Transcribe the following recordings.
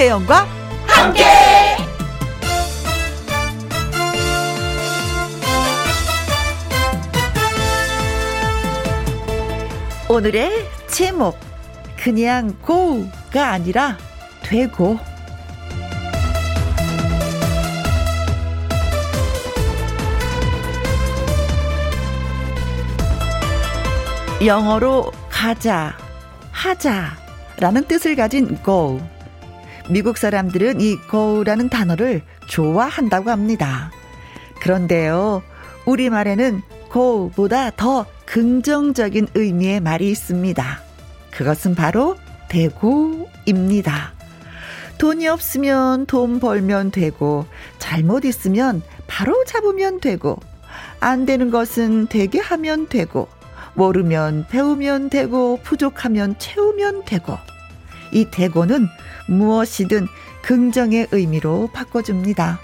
김혜영과 함께. 오늘의 제목 그냥 고가 아니라 되고 영어로 가자, 하자라는 뜻을 가진 go. 미국 사람들은 이 go라는 단어를 좋아한다고 합니다. 그런데요, 우리말에는 go보다 더 긍정적인 의미의 말이 있습니다. 그것은 바로 되고입니다. 돈이 없으면 돈 벌면 되고, 잘못 있으면 바로 잡으면 되고, 안 되는 것은 되게 하면 되고, 모르면 배우면 되고, 부족하면 채우면 되고, 이 대고는 무엇이든 긍정의 의미로 바꿔줍니다.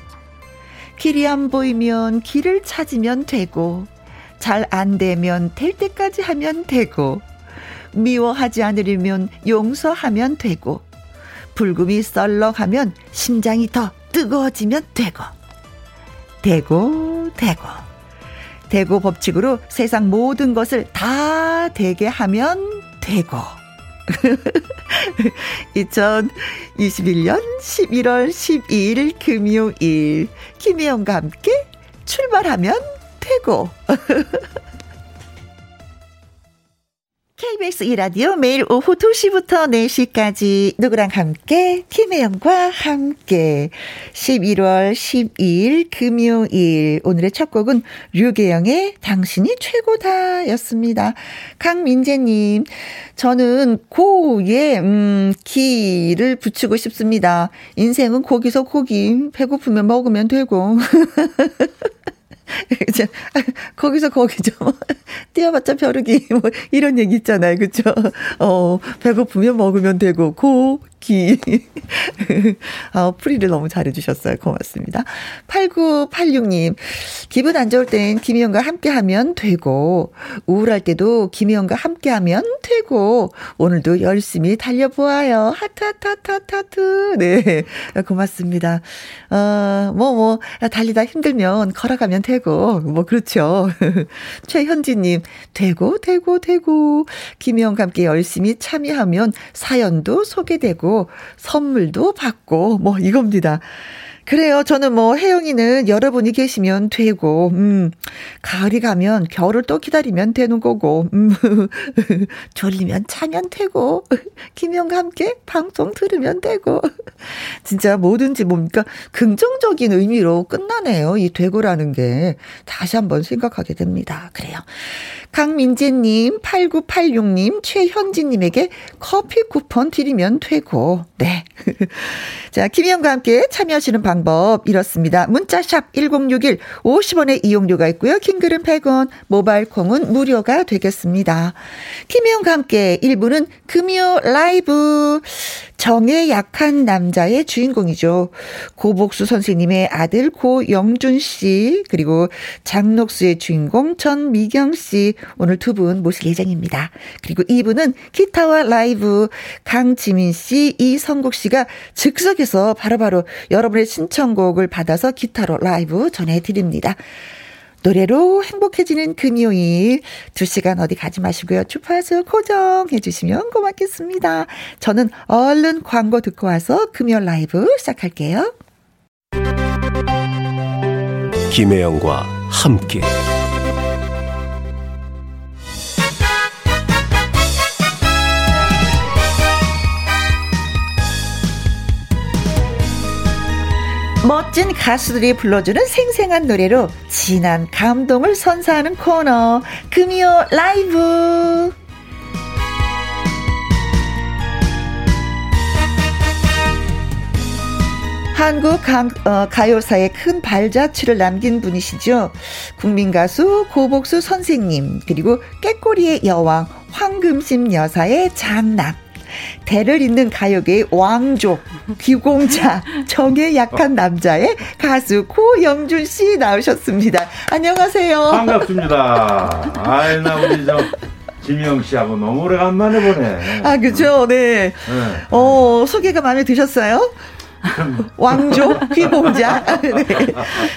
길이 안 보이면 길을 찾으면 되고, 잘 안 되면 될 때까지 하면 되고, 미워하지 않으려면 용서하면 되고, 불금이 썰렁하면 심장이 더 뜨거워지면 되고, 되고, 되고. 대고 법칙으로 세상 모든 것을 다 되게 하면 되고. 2021년 11월 12일 금요일 김혜영과 함께 출발하면 되고. KBS 이라디오 매일 오후 2시부터 4시까지 누구랑 함께? 김혜영과 함께. 11월 12일 금요일. 오늘의 첫 곡은 류계영의 당신이 최고다 였습니다. 강민재님 저는 고에 음, 기를 붙이고 싶습니다. 인생은 고기서 고기. 배고프면 먹으면 되고 이제 거기서 거기죠. 뛰어봤자 벼룩이 뭐 이런 얘기 있잖아요. 그렇죠? 어, 배고프면 먹으면 되고 고 기. 아, 풀이를 너무 잘해 주셨어요. 고맙습니다. 8986님. 기분 안 좋을 땐 김희영과 함께 하면 되고 우울할 때도 김희영과 함께 하면 되고 오늘도 열심히 달려 보아요. 하트 하트 하트 하트 하트. 네. 고맙습니다. 어, 뭐 뭐 달리다 힘들면 걸어가면 되고, 뭐, 그렇죠. 최현지님, 되고, 되고, 되고, 김희영과 함께 열심히 참여하면 사연도 소개되고, 선물도 받고, 뭐, 이겁니다. 그래요. 저는 뭐 혜영이는 여러분이 계시면 되고, 음, 가을이 가면 겨울을 또 기다리면 되는 거고, 음, 졸리면 자면 되고, 김영과 함께 방송 들으면 되고, 진짜 뭐든지 뭡니까 긍정적인 의미로 끝나네요. 이 되고라는 게 다시 한번 생각하게 됩니다. 그래요. 강민재님, 8986님, 최현진님에게 커피 쿠폰 드리면 되고, 네. 자, 김희영과 함께 참여하시는 방법 이렇습니다. 문자샵 1061 50원의 이용료가 있고요. 킹글은 100원, 모바일 콩은 무료가 되겠습니다. 김희영과 함께 1부는 금요 라이브 정에 약한 남자의 주인공이죠. 고복수 선생님의 아들 고영준 씨, 그리고 장녹수의 주인공 전미경 씨, 오늘 두 분 모실 예정입니다. 그리고 2부는 기타와 라이브 강지민 씨, 이성국 씨가 즉석에서 바로 바로 여러분의 신청곡을 받아서 기타로 라이브 전해드립니다. 노래로 행복해지는 금요일 2시간 어디 가지 마시고요. 주파수 고정해 주시면 고맙겠습니다. 저는 얼른 광고 듣고 와서 금요 라이브 시작할게요. 김혜영과 함께 멋진 가수들이 불러주는 생생한 노래로 진한 감동을 선사하는 코너 금요 라이브 한국 가, 어, 가요사에 큰 발자취를 남긴 분이시죠. 국민 가수 고복수 선생님 그리고 깨꼬리의 여왕 황금심 여사의 장남 대를 잇는 가요계의 왕족, 귀공자, 정에 약한 남자의 가수 고영준 씨 나오셨습니다. 안녕하세요. 반갑습니다. 아이, 나 우리 저 김영 씨하고 너무 오래간만에 보네. 아, 그죠? 네. 네. 어, 소개가 마음에 드셨어요? 왕조 귀공자. 네.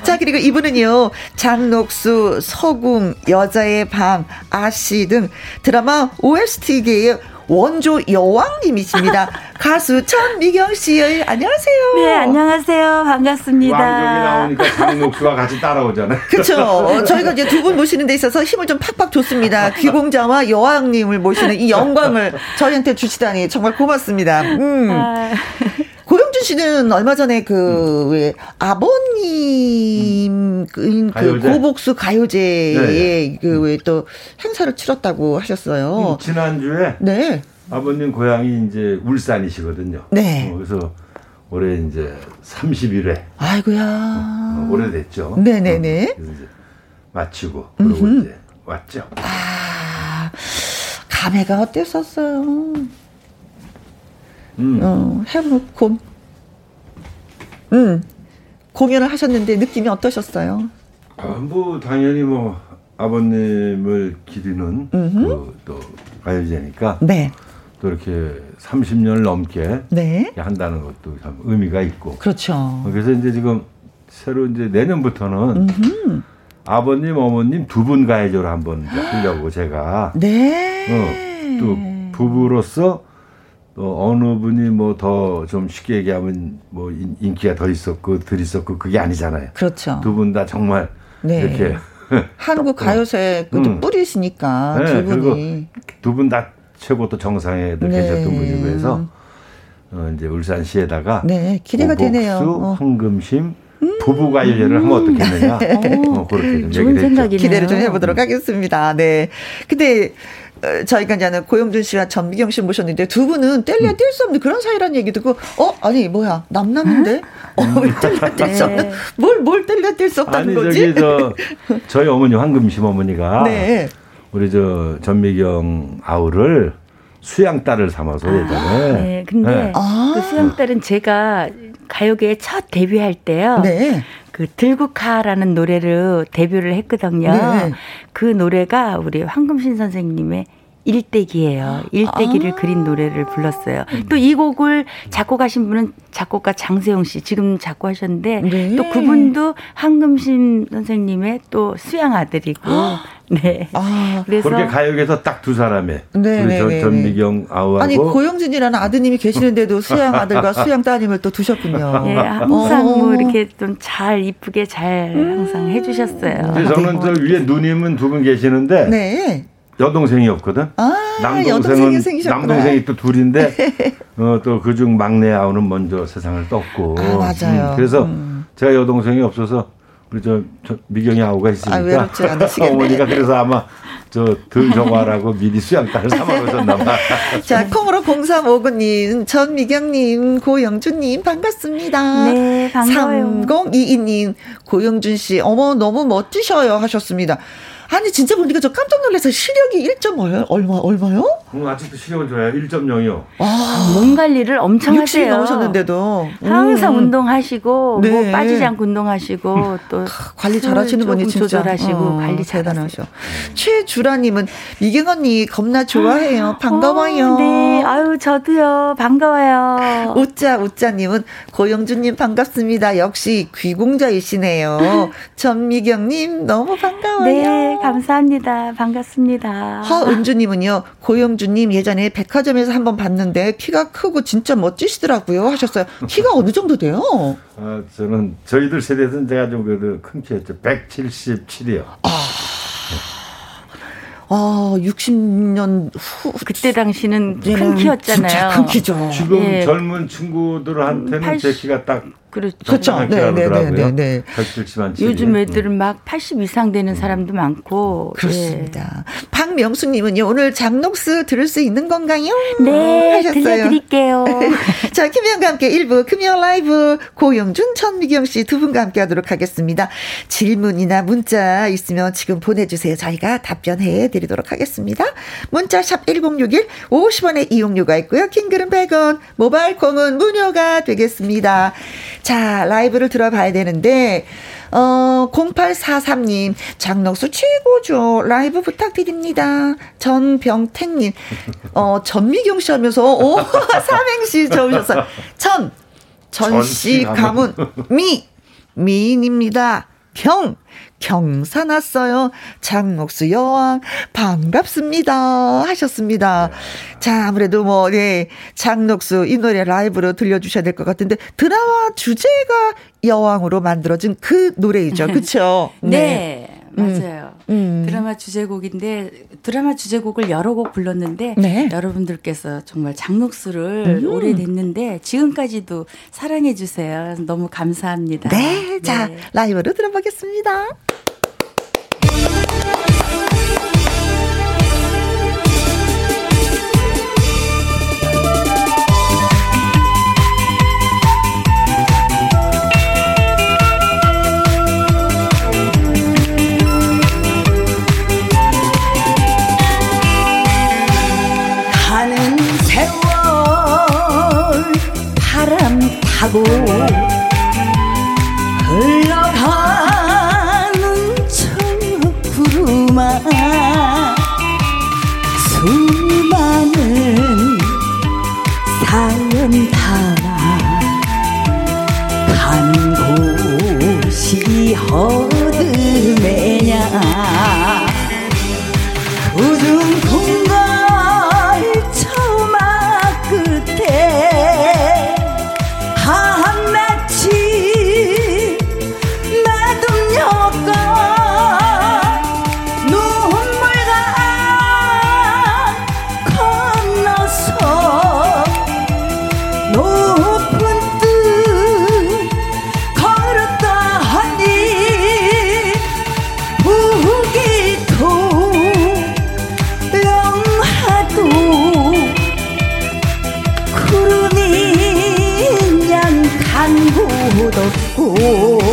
자 그리고 이분은요 장녹수, 서궁, 여자의 방, 아씨 등 드라마 OST계의 원조 여왕님이십니다. 가수 천미경 씨, 안녕하세요. 네, 안녕하세요. 반갑습니다. 왕족이 나오니까 장녹수와 같이 따라오잖아요. 그렇죠. 저희가 이제 두 분 모시는 데 있어서 힘을 좀 팍팍 줬습니다. 귀공자와 여왕님을 모시는 이 영광을 저희한테 주시다니 정말 고맙습니다. 음. 아. 고영준 씨는 얼마 전에 그왜 음. 아버님 음. 그, 그 고복수 가요제에 네. 그왜 또 행사를 치렀다고 하셨어요. 음, 지난주에 네. 아버님 고향이 이제 울산이시거든요. 네. 어, 그래서 올해 이제 31회. 아이고야. 어, 오래됐죠. 네네네. 어, 그래서 이제 마치고 그러고 음흠. 이제 왔죠. 아 감회가 어땠었어요? 음. 어, 해놓고, 음, 공연을 하셨는데 느낌이 어떠셨어요? 아, 뭐, 당연히 뭐, 아버님을 기리는 그 또 가요제니까. 네. 또 이렇게 30년을 넘게 네. 한다는 것도 참 의미가 있고. 그렇죠. 그래서 이제 지금 새로 이제 내년부터는 음흠. 아버님, 어머님 두 분 가요제로 한번 하려고 제가. 네. 어, 또 부부로서 또 어느 분이 뭐 더 좀 쉽게 얘기하면 뭐 인 기가 더 있었고 덜 있었고 그게 아니잖아요. 그렇죠. 두 분 다 정말 네. 이렇게 한국 가요세 그 음. 뿌리시니까 네, 두 분이 두 분 다 최고 또 정상에 네. 계셨던 분이고 해서 어, 이제 울산시에다가 네 기대가 되네요. 어. 황금심 음. 부부 가요제를 하면 어떻겠느냐. 어, 그렇게 좀 좋은 생각이네요. 기대를 좀 해보도록 하겠습니다. 네. 근데 어, 저희가 이제는 고영준 씨와 전미경 씨 모셨는데 두 분은 뗄래야 뗄 수 없는 그런 사이라는 얘기 듣고 어 아니 뭐야 남남인데 어왜 뗄래야 뗄 수 없는 뭘뭘 뗄래야 뗄 수 없다는 아니, 거지? 저기 저 저희 어머니 황금심 어머니가 네. 우리 저 전미경 아우를 수양딸을 삼아서 아, 예전에. 네, 근데 네. 아. 그 수양딸은 제가 가요계에 첫 데뷔할 때요. 네. 그 들국화라는 노래를 데뷔를 했거든요. 네. 그 노래가 우리 황금신 선생님의 일대기예요. 일대기를 아. 그린 노래를 불렀어요. 또이 곡을 작곡하신 분은 작곡가 장세용 씨 지금 작곡하셨는데 네. 또 그분도 황금신 선생님의 또 수양 아들이고 네. 아, 그래서 그렇게 가요계에서 딱 두 사람의 네, 우리 네, 네, 전미경 아우하고 아니 고영진이라는 아드님이 계시는데도 수양 아들과 수양 따님을 또 두셨군요. 네, 항상 어. 뭐 이렇게 좀 잘 이쁘게 잘 항상 해주셨어요. 그래서 저는 저 위에 누님은 두 분 계시는데 네. 여동생이 없거든. 아, 남동생은 남동생이 또 둘인데 어, 또 그중 막내 아우는 먼저 세상을 떴고. 아, 맞아요. 음, 그래서 음. 제가 여동생이 없어서 우리 저, 저 미경이 아우가 있으니까 아, 어머니가 그래서 아마 저덜 정화라고 미리 수양딸을 삼아놓으셨나 봐. 자, 콩으로 0359님, 전미경님, 고영준님, 반갑습니다. 네, 반가워요. 3022님, 고영준 씨, 어머, 너무 멋지셔요. 하셨습니다. 아니 진짜 보니까 저 깜짝 놀라서 시력이 1.5요? 얼마 얼마요? 음, 아직도 시력은 좋아요. 1.0이요. 아, 몸 관리를 엄청 60 하세요. 넘으셨는데도 항상 음. 운동하시고 뭐 네. 뭐 빠지지 않고 운동하시고 또 관리 잘하시는 분이 진짜 조절하시고 어, 관리 대단하셔. 최주라님은 미경 언니 겁나 좋아해요. 반가워요. 어, 네, 아유 저도요. 반가워요. 우짜 우짜님은 고영준님 반갑습니다. 역시 귀공자이시네요. 전미경님 너무 반가워요. 네. 감사합니다. 반갑습니다. 허은주님은요, 고영주님 예전에 백화점에서 한번 봤는데 키가 크고 진짜 멋지시더라고요 하셨어요. 키가 어느 정도 돼요? 아, 저는 저희들 세대에서는 제가 좀 그래도 큰 키였죠. 177이요. 아. 아, 60년 후. 그때 당시는 큰 키였잖아요. 큰 키죠. 지금 예. 젊은 친구들한테는 80, 제 키가 딱 그렇죠. 그렇죠. 네, 네, 네, 네, 네. 요즘 애들은 막80 이상 되는 사람도 많고. 그렇습니다. 예. 박명수님은요, 오늘 장녹스 들을 수 있는 건가요? 네, 하셨어요. 들려드릴게요. 자, 김혜영과 함께 1부 금요 라이브 고영준, 천미경 씨 두 분과 함께 하도록 하겠습니다. 질문이나 문자 있으면 지금 보내주세요. 저희가 답변해 드리도록 하겠습니다. 문자 샵 1061, 50원의 이용료가 있고요. 킹글은 100원, 모바일 콩은 무료가 되겠습니다. 자, 라이브를 들어봐야 되는데, 어, 0843님, 장덕수 최고죠. 라이브 부탁드립니다. 전병택님, 어, 전미경 씨 하면서, 오, 삼행시 적으셨어요. 전, 전씨 가문, 미, 미인입니다. 경, 경산 왔어요. 장목수 여왕 반갑습니다 하셨습니다. 자 아무래도 뭐 네, 장록수 이 노래 라이브로 들려주셔야 될 것 같은데 드라마 주제가 여왕으로 만들어진 그 노래이죠, 그렇죠? 네. 네. 맞아요. 음. 음. 드라마 주제곡인데 드라마 주제곡을 여러 곡 불렀는데 네. 여러분들께서 정말 장록수를 음. 오래됐는데 지금까지도 사랑해 주세요. 너무 감사합니다. 네, 자 네. 라이브로 들어보겠습니다. 타 Oh.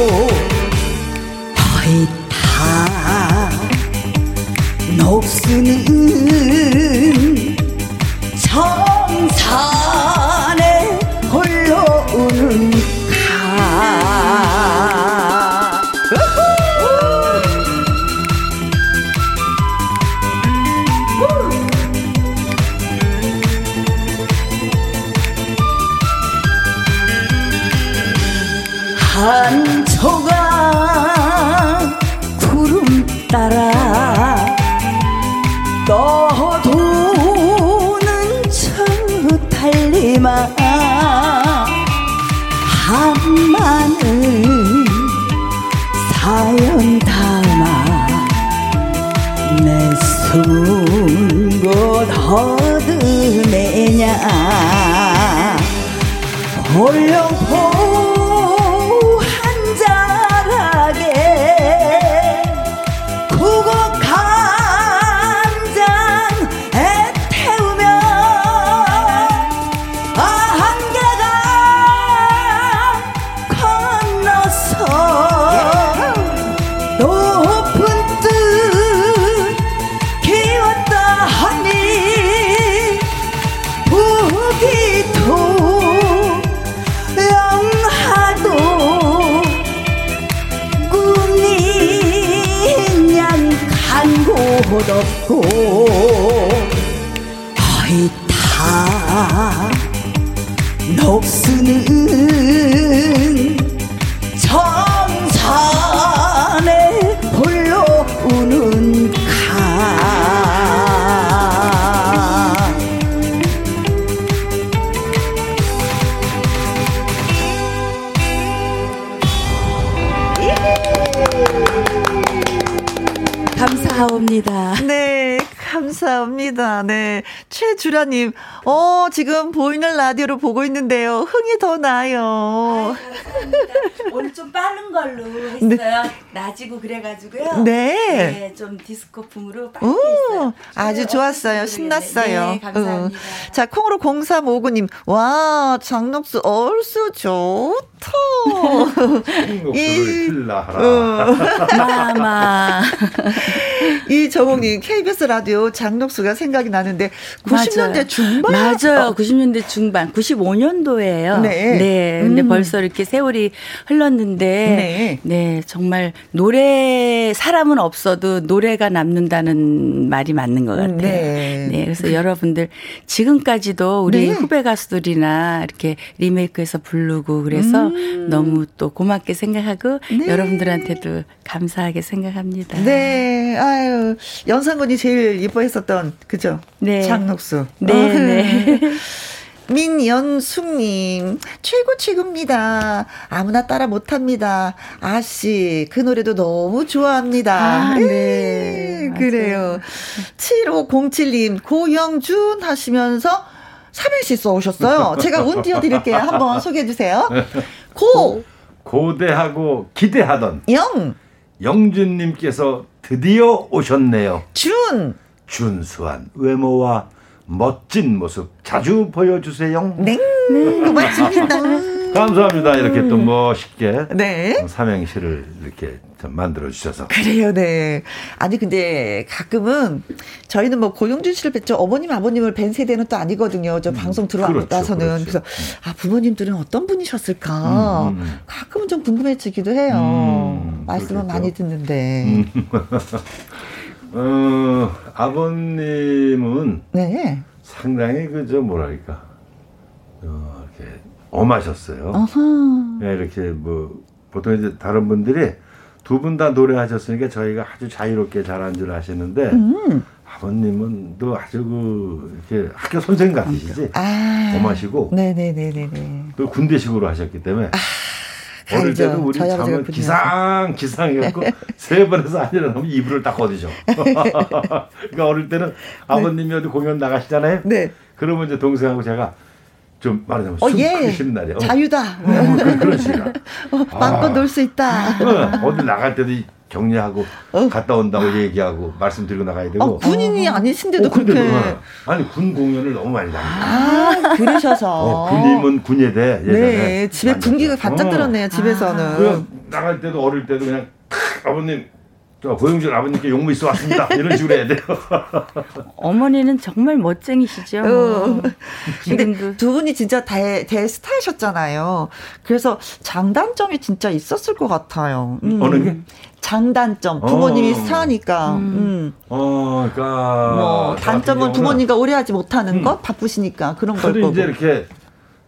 주라님, 어, 지금 보이는 라디오로 보고 있는데요. 흥이 더 나요. 아유, 오늘 좀 빠른 걸로 했어요. 네. 낮이고 그래가지고요. 네. 네. 좀 디스코풍으로 빨리 했어요. 아주 좋았어요. 신났어요. 네, 감사합니다. 응. 자, 콩으로 0359님, 와, 장록수 얼쑤 좋다. 이, 마마. 이 저목님, KBS 라디오 또 장녹수가 생각이 나는데 90년대 맞아요. 중반 맞아요. 어. 90년대 중반 95년도예요. 네. 네. 근데 음. 벌써 이렇게 세월이 흘렀는데 네. 네. 정말 노래 사람은 없어도 노래가 남는다는 말이 맞는 것 같아요. 네. 네. 그래서 여러분들 지금까지도 우리 네. 후배 가수들이나 이렇게 리메이크해서 부르고 그래서 음. 너무 또 고맙게 생각하고 네. 여러분들한테도 감사하게 생각합니다. 네. 아유, 연상군이 제일 예뻐했었던 그죠? 네. 장녹수. 네, 어. 네. 민연숙님, 최고 최고입니다. 아무나 따라 못합니다. 아씨, 그 노래도 너무 좋아합니다. 아, 네. 네 그래요. 7507님, 고영준 하시면서 삼행시 써오셨어요. 제가 운 띄워드릴게요. 한번 소개해주세요. 고! 고대하고 기대하던. 영! 영준님께서 드디어 오셨네요. 준! 준수한 외모와 멋진 모습 자주 보여주세요. 네, 고맙습니다. 감사합니다. 이렇게 또 멋있게 네. 삼행시를 이렇게 만들어 주셔서. 그래요, 네. 아니 근데 가끔은 저희는 뭐 고용준 씨를 뵀죠. 어머님, 아버님을 뵌 세대는 또 아니거든요. 저 음, 방송 들어와 그렇죠, 나서는 그렇죠. 그래서 아 부모님들은 어떤 분이셨을까. 음, 음. 가끔은 좀 궁금해지기도 해요. 음, 말씀은 그렇겠죠. 많이 듣는데. 음. 어, 아버님은 네. 상당히 그저 뭐랄까 어, 이렇게 엄하셨어요. 네, 이렇게 뭐 보통 이제 다른 분들이 두 분 다 노래하셨으니까 저희가 아주 자유롭게 잘한 줄 아시는데 음. 아버님은 또 아주 그 이렇게 학교 선생 같으시지 아. 엄하시고 네네네네네 또 군대식으로 하셨기 때문에 아. 어릴 때도 우리 잠은 기상 기상이었고 세 번에서 안 일어나면 이불을 딱 걷으죠. 그러니까 어릴 때는 아버님이 어디 공연 나가시잖아요. 네. 그러면 이제 동생하고 제가 좀 말하자면 어, 예. 쉬는 날이에요. 자유다. 어, 그, 식이야. 어, 마음껏 아. 놀수 있다. 어, 디 나갈 때도 격려하고 어. 갔다 온다고 얘기하고 말씀드리고 나가야 되고. 어, 군인이 아니신데도 어, 그렇게. 아니 군 공연을 너무 많이 다니다. 아 그러셔서. 어, 군임은 군예대. 네 집에 군기가 바짝 들었네요 집에서는. 아. 나갈 때도 어릴 때도 그냥 아버님 고영준 아버님께 용무 있어 왔습니다. 이런 식으로 해야 돼요. 어머니는 정말 멋쟁이시죠. 어. 근데 두 분이 진짜 대, 대스타이셨잖아요. 그래서 장단점이 진짜 있었을 것 같아요. 음. 어느 게? 장단점. 부모님이 어. 스타니까. 음. 음. 어, 그러니까. 뭐, 단점은 부모님과 오래 하지 못하는 음. 것? 바쁘시니까 그런 걸 거고. 이제 이렇게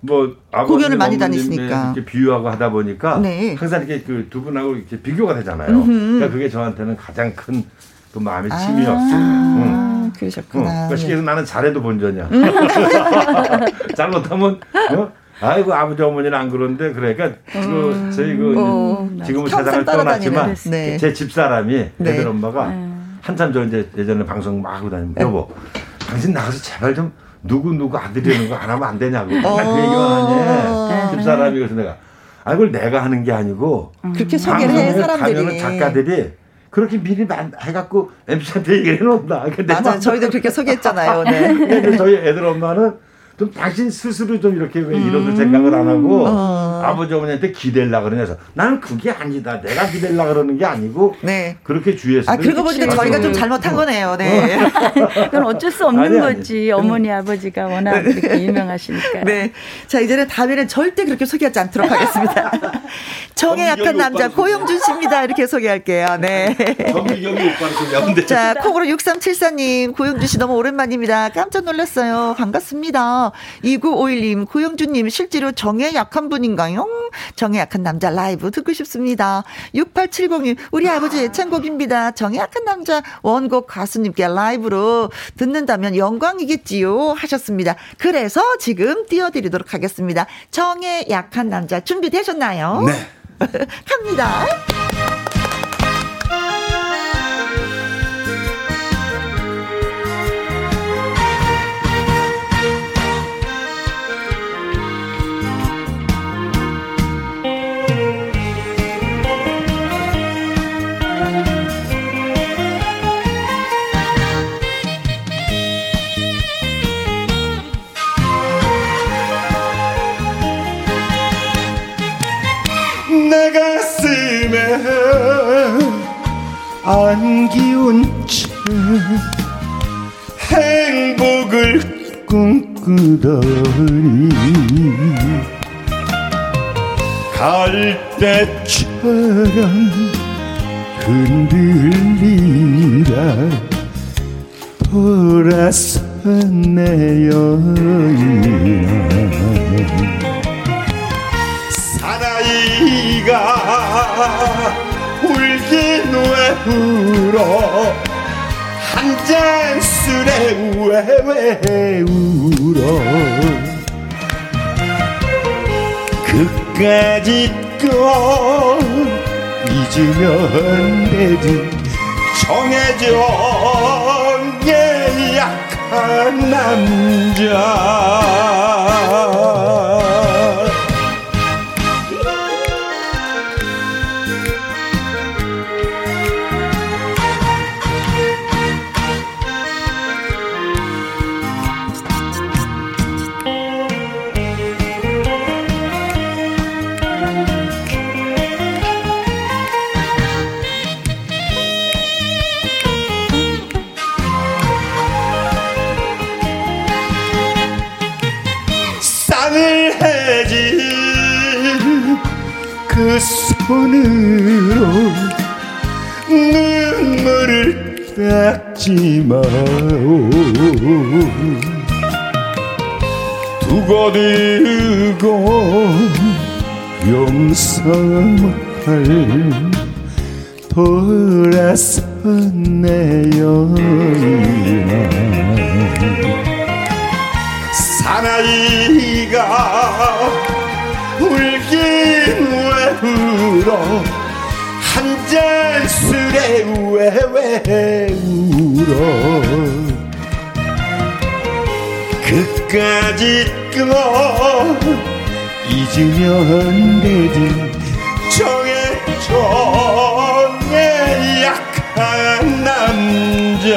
뭐 공연을 많이 다니시니까 이렇게 비유하고 하다 보니까 네. 항상 이렇게 그 두 분하고 이렇게 비교가 되잖아요. 음흠. 그러니까 그게 저한테는 가장 큰 그 마음의 침이었어요. 아, 응. 그러셨구나. 응. 그러니까 쉽게 네. 나는 잘해도 본전이야. 잘못하면 어? 아이고 아버지 어머니는 안 그런데 그러니까 그 저희 그 어, 지금은 세상을 떠났지만 네. 제 집사람이 네. 애들 엄마가 네. 한참 저 이제 예전에 방송 막 하고 다니면 여보 당신 나가서 제발 좀 누구 누구 아들이라는 거 안 하면 안 되냐고 맨날 그 얘기만 하니 집사람이 그래서 내가 아 이걸 내가 하는 게 아니고 그렇게 소개를 해 사람들이 가면은 작가들이 그렇게 미리 해갖고 MC한테 얘기를 해놓는다. 맞아요. 저희도 그렇게 소개했잖아요. 네. 저희 애들 엄마는 좀 당신 스스로 좀 이렇게 왜 이런 음. 생각을 안 하고 어. 아버지 어머니한테 기댈라 그러면서 나는 그게 아니다. 내가 기댈라 그러는 게 아니고 네. 그렇게 주위에서 아 그러고 보니까 저희가 좀 잘못한 거네요. 네. 그건 어쩔 수 없는 아니, 아니. 거지. 어머니 아버지가 워낙 이렇게 유명하시니까. 네. 자 이제는 다음에는 절대 그렇게 소개하지 않도록 하겠습니다. 정에 약한 남자 고영준 씨입니다. 이렇게 소개할게요. 네. 자, 콩으로 6374님, 고영준 씨 너무 오랜만입니다. 깜짝 놀랐어요. 반갑습니다. 2951님, 고영주님, 실제로 정에 약한 분인가요? 정에 약한 남자 라이브 듣고 싶습니다. 6870님, 우리 아버지 애창곡입니다. 정에 약한 남자 원곡 가수님께 라이브로 듣는다면 영광이겠지요. 하셨습니다. 그래서 지금 띄워드리도록 하겠습니다. 정에 약한 남자 준비되셨나요? 네. 갑니다. 안기운 채 행복을 꿈꾸더니 갈대처럼 흔들리라 돌아선 내 여인아 사나이가 왜 울어. 한잔 술에 왜 왜 울어. 그까짓 거 잊으면 되지. 정해져 예약한 남자 손으로 눈물을 닦지 마오. 두고 두고 용서할 여인아 사나이가 울긴 왜 울어 한 잔 술에 왜 왜 울어 그까짓 거 잊으면 되지. 정해 정해 약한 남자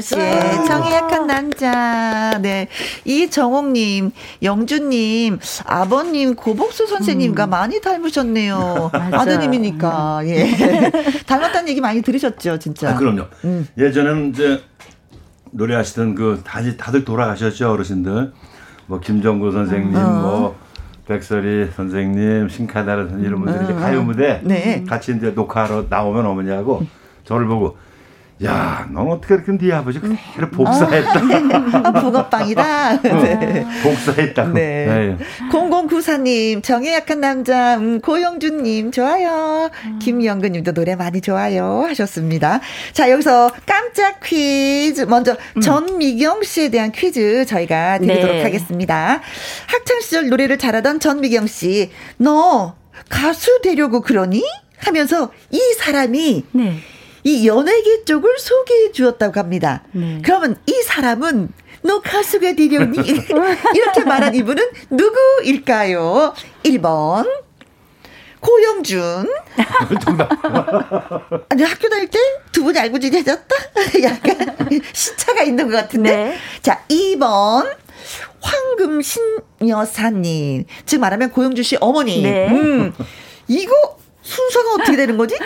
고영준 씨, 정이 약한 남자. 네. 이정옥님, 영준님, 아버님 고복수 선생님과 음. 많이 닮으셨네요. 아드님이니까, 예. 닮았다는 얘기 많이 들으셨죠, 진짜. 아, 그럼요. 음. 예전에는 이제 노래하시던 그, 다시 다들 돌아가셨죠, 어르신들. 뭐, 김정구 선생님, 어. 뭐, 백설이 선생님, 신카다르 선생님 이런 분들이 음, 가요 무대 네. 같이 이제 녹화하러 나오면 어머니하고 저를 보고 야, 넌 어떻게 이렇게 네 아버지 그대로 복사했다. 아, 붕어빵이다. 어, 네. 복사했다. 네. 네. 0094님, 정에 약한 남자, 음, 고영준님, 좋아요. 음. 김영근님도 노래 많이 좋아요. 하셨습니다. 자, 여기서 깜짝 퀴즈. 먼저, 음. 전미경 씨에 대한 퀴즈 저희가 드리도록 네. 하겠습니다. 학창시절 노래를 잘하던 전미경 씨, 너 가수 되려고 그러니? 하면서 이 사람이 네. 이 연예계 쪽을 소개해 주었다고 합니다. 네. 그러면 이 사람은 너 가수가 되려니? 이렇게 말한 이분은 누구일까요? 1번. 고영준. 정답. 아니, 학교 다닐 때 두 분이 알고 지내졌다? 약간 시차가 있는 것 같은데. 네. 자, 2번. 황금신 여사님. 즉 말하면 고영준 씨 어머니. 네. 음. 이거 순서가 어떻게 되는 거지?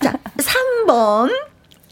자, 3번.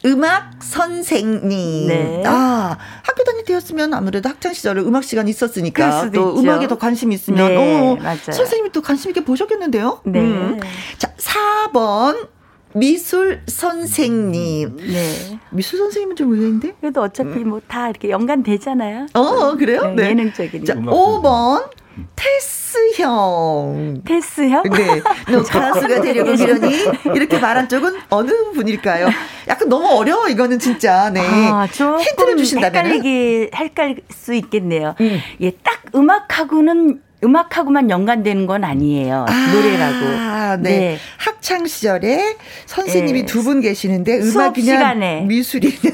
음악 선생님. 네. 아, 학교 다닐 때였으면 아무래도 학창 시절에 음악 시간이 있었으니까 또 있죠. 음악에 더 관심 있으면 네, 어, 맞아요. 선생님이 또 관심 있게 보셨겠는데요. 네. 음. 자, 4번 미술 선생님. 네. 미술 선생님은 좀 의외인데? 그래도 어차피 음. 뭐다 이렇게 연관되잖아요. 어, 그래요? 네. 예능적인. 자, 5번 테스형. 테스형? 네. 너 가수가 되려고 그러니? 이렇게 말한 쪽은 어느 분일까요? 약간 너무 어려워, 이거는 진짜. 네. 아, 힌트를 주신다면. 헷갈리기, 헷갈릴 수 있겠네요. 음. 예, 딱 음악하고는 음악하고만 연관되는 건 아니에요. 아, 노래라고. 네. 네. 학창 시절에 선생님이 네. 두분 계시는데 음악이냐 미술이냐.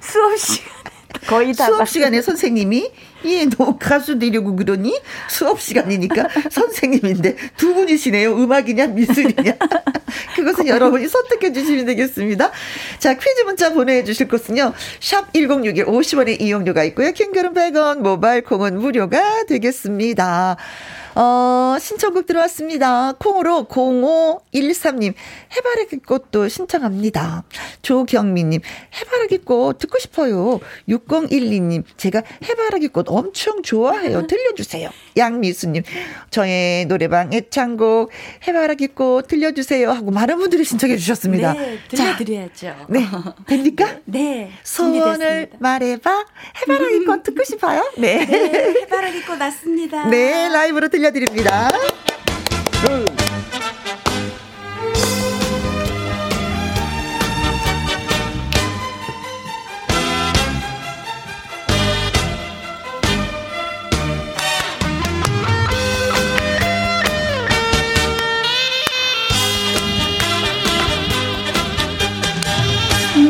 수업 시간에 거의 다 수업 시간에 선생님이 예, 너 가수 되려고 그러니? 수업 시간이니까 선생님인데 두 분이시네요. 음악이냐 미술이냐. 그것은 여러분이 선택해 주시면 되겠습니다. 자, 퀴즈 문자 보내 주실 곳은요. 샵 1061 50원의 이용료가 있고요. 킹글은 100원, 모바일 콩은 무료가 되겠습니다. 어, 신청곡 들어왔습니다. 콩으로 0513님, 해바라기 꽃도 신청합니다. 조경민님, 해바라기 꽃 듣고 싶어요. 6012님, 제가 해바라기 꽃 엄청 좋아해요. 들려주세요. 양미수님, 저의 노래방 애창곡, 해바라기 꽃 들려주세요. 하고 많은 분들이 신청해 주셨습니다. 네, 들려드려야죠. 자, 네. 됩니까? 네. 소원을 말해봐. 해바라기 꽃 듣고 싶어요? 네. 네 해바라기 꽃 났습니다. 네, 라이브로 들려 들려드립니다.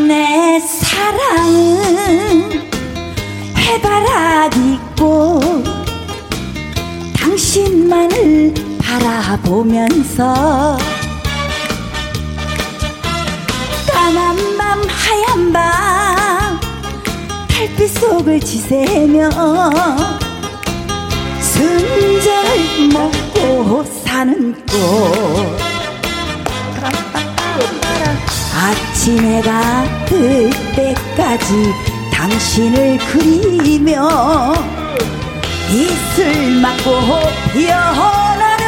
내 사랑은 해바라기 꽃 당신만을 바라보면서 까만 밤 하얀 밤 달빛 속을 지새며 순정을 먹고 사는 꽃 아침 해가 뜰 때까지 당신을 그리며 이슬 맞고 피어나는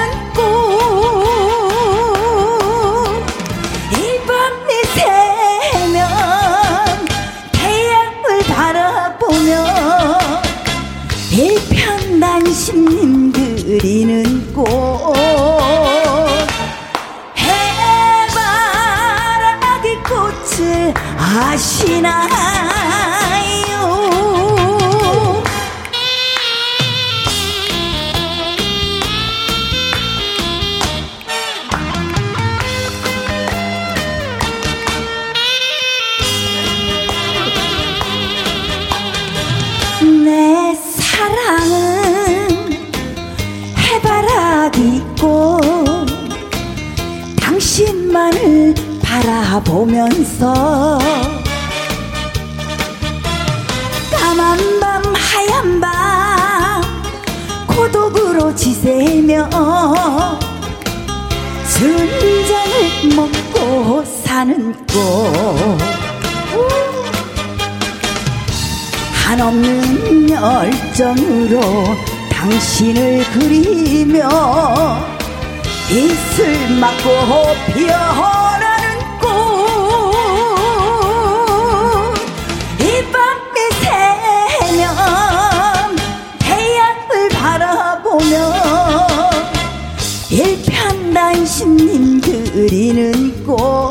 꽃이밤 미새면 태양을 바라보며 일편단심님 그리는 꽃. 해바라기 꽃을 아시나 꽃 당신만을 바라보면서 까만 밤 하얀 밤 고독으로 지새며 순정을 먹고 사는 꽃 한없는 열정으로 당신을 그리며 이슬 맞고 피어나는 꽃. 이밤이 새면 태양을 바라보며 일편단심 님 그리는 꽃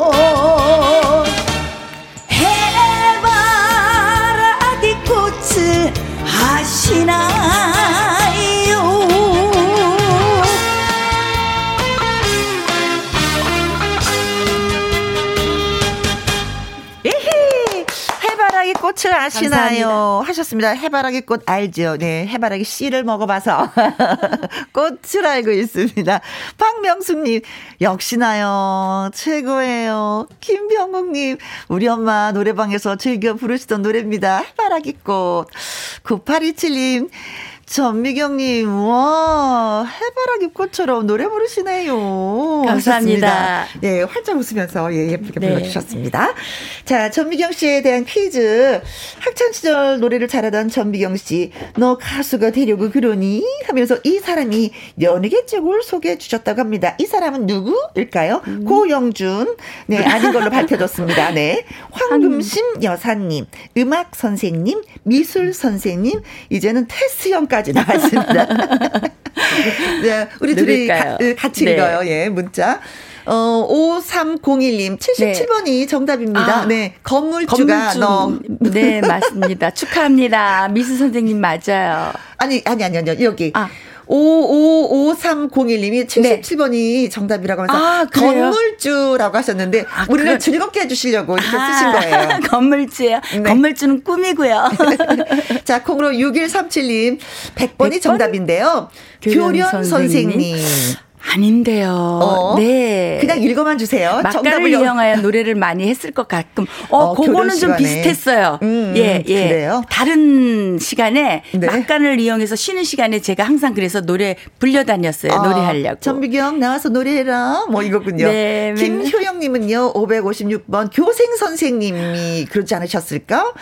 아시나요? 감사합니다. 하셨습니다. 해바라기 꽃 알죠? 네, 해바라기 씨를 먹어봐서 꽃을 알고 있습니다. 박명숙님, 역시나요. 최고예요. 김병국님, 우리 엄마 노래방에서 즐겨 부르시던 노래입니다. 해바라기 꽃. 9827님, 전미경님, 와, 해바라기 꽃처럼 노래 부르시네요. 감사합니다. 네, 활짝 웃으면서 예, 예쁘게 네. 불러주셨습니다. 자, 전미경 씨에 대한 퀴즈. 학창시절 노래를 잘하던 전미경 씨, 너 가수가 되려고 그러니? 하면서 이 사람이 연예계 쪽을 소개해 주셨다고 합니다. 이 사람은 누구일까요? 음. 고영준. 네, 아닌 걸로 밝혀졌습니다. 네. 황금심 여사님, 음악 선생님, 미술 선생님, 이제는 테스형까지 까지 나왔습니다. 네, 우리 둘이 가, 같이 네. 읽어요. 예, 문자. 어, 5301님, 77번이 네. 정답입니다. 아, 네. 건물주가 건물주. 너. 네, 맞습니다. 축하합니다. 미수 선생님 맞아요. 아니, 아니, 아니, 아니, 여기. 아. 5553 5301님이 77번이 정답이라고 하면서 아, 건물주라고 하셨는데 아, 우리를 그래. 즐겁게 해주시려고 이렇게 아, 쓰신 거예요. 건물주요. 네. 건물주는 꿈이고요. 자, 콩으로 6137님 100번이 100번? 정답인데요. 교련, 교련 선생님. 선생님. 아닌데요. 어? 네. 그냥 읽어만 주세요. 막간을 이용하여 노래를 많이 했을 것 같끔. 어, 어 그거는 좀 비슷했어요. 음, 예, 예. 그래요? 다른 시간에 네. 막간을 이용해서 쉬는 시간에 제가 항상 그래서 노래 불려다녔어요. 아, 노래하려고. 전비경 나와서 노래해라. 뭐 이거군요. 네. 김효영 님은요, 556번 교생 선생님이 그러지 않으셨을까?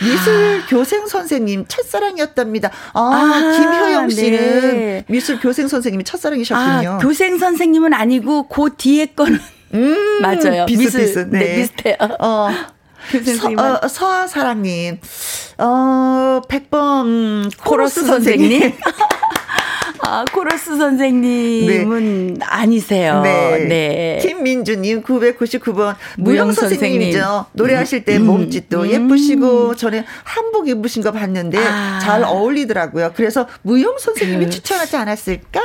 미술 아. 교생 선생님 첫사랑이었답니다. 아, 아 김효영 씨는 네. 미술 교생 선생님이 첫사랑이셨군요. 아, 교생 선생님은 아니고 그 뒤에 거는 음, 맞아요. 비슷, 비슷. 네. 네, 비슷해요. 어. 서, 어, 서하사랑님, 어, 100번 코러스, 코러스 선생님. 선생님. 아, 코러스 선생님은 네. 아니세요. 네. 네. 김민주님 999번 무용 선생님이죠. 선생님. 노래하실 때 음. 몸짓도 음. 예쁘시고 전에 한복 입으신 거 봤는데 아. 잘 어울리더라고요. 그래서 무용 선생님이 그. 추천하지 않았을까?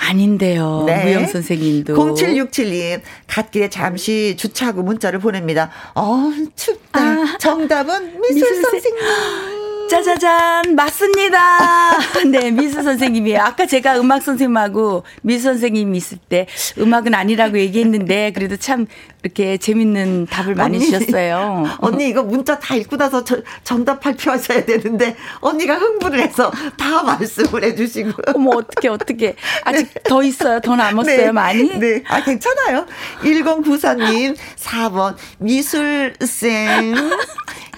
아닌데요. 네. 무영 선생님도. 0767님, 갓길에 잠시 주차하고 문자를 보냅니다. 어, 춥다. 아. 정답은 미술, 미술 선생님. 짜자잔 맞습니다. 네 미수 선생님이에요. 아까 제가 음악 선생님하고 미수 선생님 있을 때 음악은 아니라고 얘기했는데 그래도 참 이렇게 재밌는 답을 많이 언니, 주셨어요. 언니 이거 문자 다 읽고 나서 저, 정답 발표하셔야 되는데 언니가 흥분을 해서 다 말씀을 해주시고. 어머 어떻게 어떻게 아직 네. 더 있어요. 더 남았어요 네. 많이. 네. 아 괜찮아요. 1094님 4번 미술생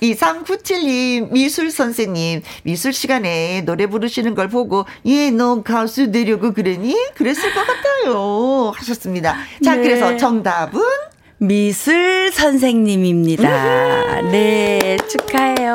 2397님, 미술 선생님, 미술 시간에 노래 부르시는 걸 보고, 예, 너 가수 되려고 그러니? 그랬을 것 같아요. 하셨습니다. 자, 네. 그래서 정답은? 미술 선생님입니다. 네, 축하해요.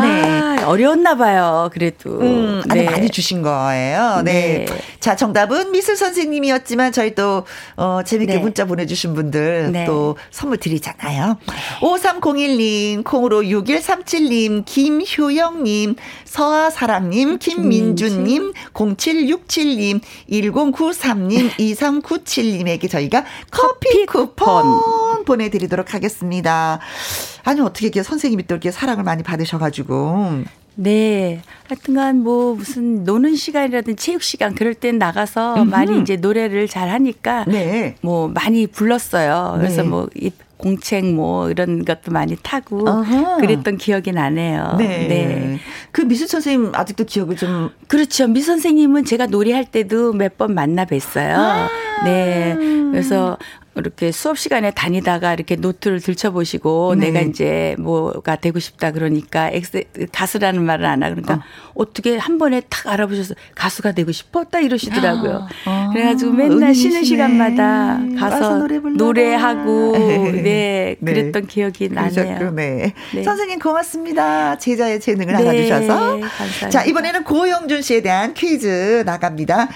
네. 아, 어려웠나 봐요. 그래도. 음, 네. 많이 주신 거예요. 네. 네. 자, 정답은 미술 선생님이었지만 저희 또 어, 재밌게 네. 문자 보내 주신 분들 네. 또 선물 드리잖아요. 5301님, 콩으로 6137님, 김효영 님, 서하사랑 님, 김민주님, 0767 님, 1093 님, 2397 님에게 저희가 커피, 커피 쿠폰, 쿠폰 보내 드리도록 하겠습니다. 아니 어떻게 이렇게 선생님이 또 이렇게 사랑을 많이 받으셔가지고. 네. 하여튼간 뭐 무슨 노는 시간이라든 체육 시간 그럴 땐 나가서 음흠. 많이 이제 노래를 잘 하니까 네. 뭐 많이 불렀어요. 그래서 네. 뭐 공책 뭐 이런 것도 많이 타고 아하. 그랬던 기억이 나네요. 네. 네. 그 미술 선생님 아직도 기억을 좀 그렇죠. 미 선생님은 제가 노래할 때도 몇 번 만나 뵀어요. 아. 네. 그래서 이렇게 수업 시간에 다니다가 이렇게 노트를 들춰보시고 네. 내가 이제 뭐가 되고 싶다 그러니까 엑스, 가수라는 말을 안 하고 그러니까 어떻게 한 번에 탁 알아보셔서 가수가 되고 싶었다 이러시더라고요. 아. 그래가지고 맨날. 쉬는 시간마다 가서 노래하고 네, 네, 그랬던 기억이 나네요. 네. 네. 선생님 고맙습니다. 제자의 재능을 네. 알아주셔서. 감사합니다. 자 이번에는 고영준 씨에 대한 퀴즈 나갑니다.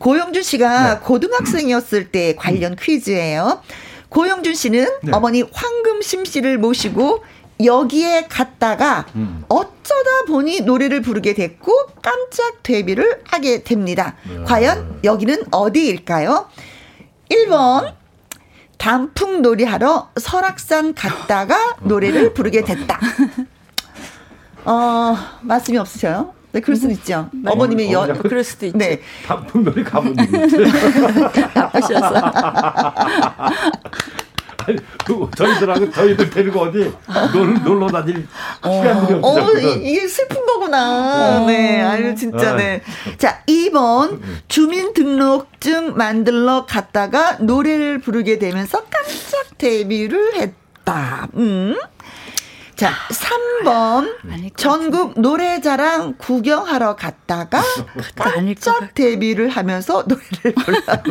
고영준 씨가 네. 고등학생이었을 때 관련 퀴즈예요. 고영준 씨는 네. 어머니 황금심 씨를 모시고 여기에 갔다가 음. 어쩌다 보니 노래를 부르게 됐고 깜짝 데뷔를 하게 됩니다. 네. 과연 여기는 어디일까요? 1번 단풍 놀이하러 설악산 갔다가 노래를 부르게 됐다. 어, 말씀이 없으셔요? 네, 그럴 수도 있죠. 네. 어머님의 여, 그럴 수도 있죠. 네. 단풍놀이 가본 적 바쁘셔서. 아니, 그 저희들하고 저희들 데리고 어디 놀, 놀러 다닐 어. 시간들이 없어. 어, 이게 슬픈 거구나. 어. 네, 아유, 진짜, 네. 자, 2번. 주민등록증 만들러 갔다가 노래를 부르게 되면서 깜짝 데뷔를 했다. 음. 자, 3번. 전국 노래자랑 구경하러 갔다가 깜짝 데뷔를 하면서 노래를 불렀다.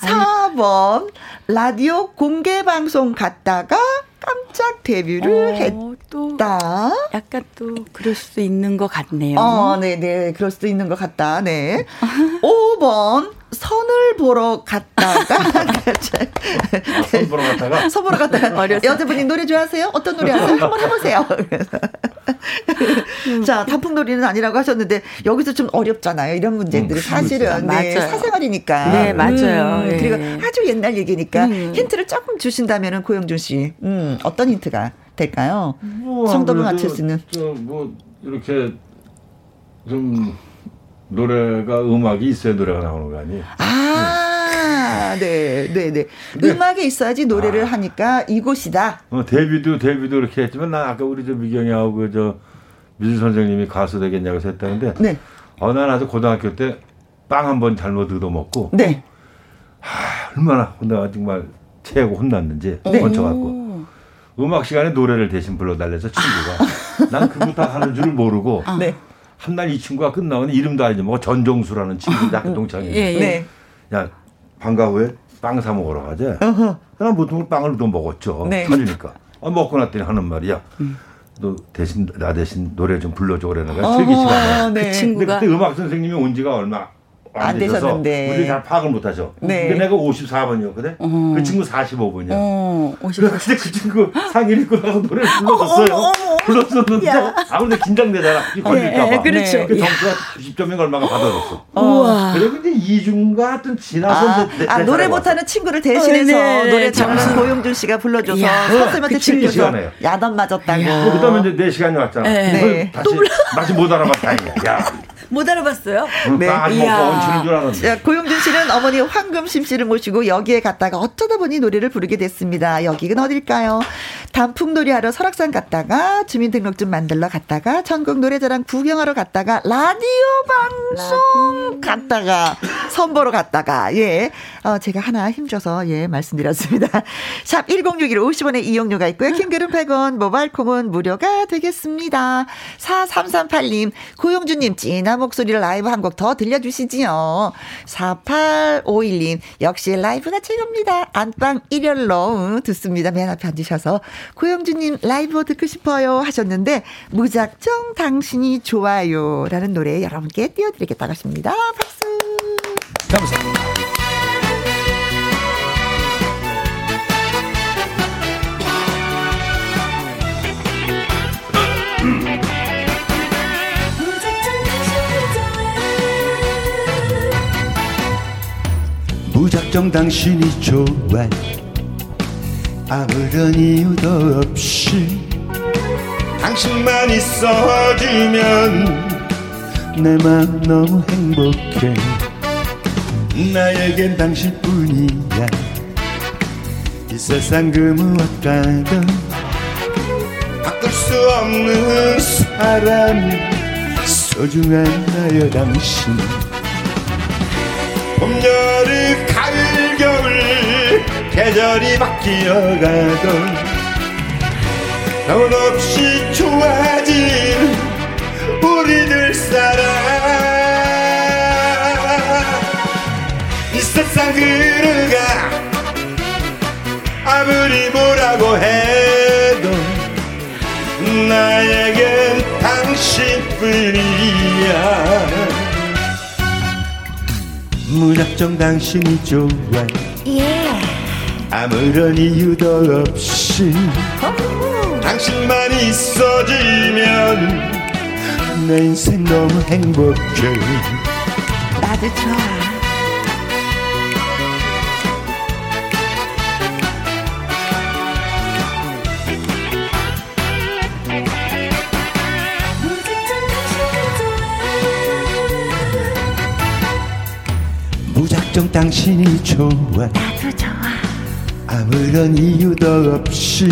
4번. 라디오 공개 방송 갔다가 깜짝 데뷔를 어, 했다. 또 약간 또 그럴 수도 있는 것 같네요. 어, 네, 네. 그럴 수도 있는 것 같다. 네. 5번. 선을 보러 갔다가 아, 선 보러 갔다가 선 보러 갔다가 여자분이 노래 좋아하세요? 어떤 노래 하세요? 한번 해보세요. 자 단풍놀이는 아니라고 하셨는데 여기서 좀 어렵잖아요. 이런 문제들이 음, 사실은 네, 사생활이니까. 네 맞아요. 음, 네. 그리고 아주 옛날 얘기니까 음. 힌트를 조금 주신다면은 고영준 씨 음, 어떤 힌트가 될까요? 뭐, 성도를 맞출 수 있는. 뭐 이렇게 좀 노래가 음악이 있어야 노래가 나오는 거 아니에요? 아, 네, 네, 네. 네. 음악이 있어야지 노래를 아. 하니까 이곳이다. 어, 데뷔도 데뷔도 이렇게 했지만 난 아까 우리 저 미경이하고 그저 미주 선생님이 가수 되겠냐고 했다는데, 네. 어, 난 아주 고등학교 때 빵 한 번 잘못 얻어 먹고, 네. 하, 얼마나 내가 정말 체하고 혼났는지 네. 얹혀갖고 음악 시간에 노래를 대신 불러달래서 친구가 난 그거 다 하는 줄 모르고. 아. 네. 한날 이 친구가 끝나고 이름도 알지 뭐 전종수라는 친구다 그 동창이. 예, 예. 네. 야 방과 후에 빵 사 먹으러 가자. 그럼 보통 빵을 또 먹었죠. 네. 터지니까. 아, 먹고 났더니 하는 말이야. 음. 너 대신 나 대신 노래 좀 불러줘 그러는 거야. 슬기 시간에. 네. 그 친구가. 그때 음악 선생님이 온 지가 얼마 안, 되셨는데 우리 잘 파악을 못하죠. 네. 근데 내가 54번이었거든. 어. 그 친구 45번이야. 어, 그런데 그 친구 상의를 입고 나서 노래를 불러줬어요. 어, 어, 어, 불렀었는데 아무래도 긴장되잖아. 걸릴까봐. 네, 그렇죠. 그 점수가 90점인가 얼마가 받아줬어. 우와. 그래 근데 이중과 하여튼 지나서 아, 내, 내 아 노래 못하는 친구를 대신해서 네, 네, 노래 정수 고용준 씨가 불러줘서 선생님한테 그 즐겨서 야단 맞았다고. 그다음에 이제 내 시간이 왔잖아. 네. 다시 다시 못 알아봤다. 다행이야. 야. 못 알아봤어요? 네. 이야. 자, 고용준 씨는 어머니 황금심 씨를 모시고 여기에 갔다가 어쩌다 보니 노래를 부르게 됐습니다. 여기는 어딜까요? 단풍놀이 하러 설악산 갔다가 주민등록증 만들러 갔다가 전국 노래자랑 구경하러 갔다가 라디오 방송 라디오. 갔다가 선보러 갔다가 예. 어, 제가 하나 힘줘서 예, 말씀드렸습니다. 샵 1061 50원의 이용료가 있고요. 킹글은 100원, 모바일 콩은 무료가 되겠습니다. 4338님, 고용준 님 찐한 목소리를 라이브 한 곡 더 들려주시지요. 4851님, 역시 라이브가 최고입니다. 안방 일열로 듣습니다. 맨 앞에 앉으셔서. 고영주님 라이브 듣고 싶어요 하셨는데, 무작정 당신이 좋아요 라는 노래 여러분께 띄워드리겠다고 하십니다. 박수! 감사합니다. 무작정 당신이 좋아 아무런 이유도 없이 당신만 있어주면 내 마음 너무 행복해. 나에겐 당신뿐이야. 이 세상 그 무엇과도 바꿀 수 없는 사람 소중한 나의 당신. 봄, 여름, 겨울 계절이 바뀌어가도 변 없이 좋아진 우리들 사랑. 이 세상 그르가 아무리 뭐라고 해도 나에겐 당신뿐이야 무작정 당신이 좋아 yeah. 아무런 이유도 없이 oh. 당신만 있어지면 내 인생 너무 행복해 나도 좋아 무작정 당신이 좋아. 나도 좋아. 아무런 이유도 없이.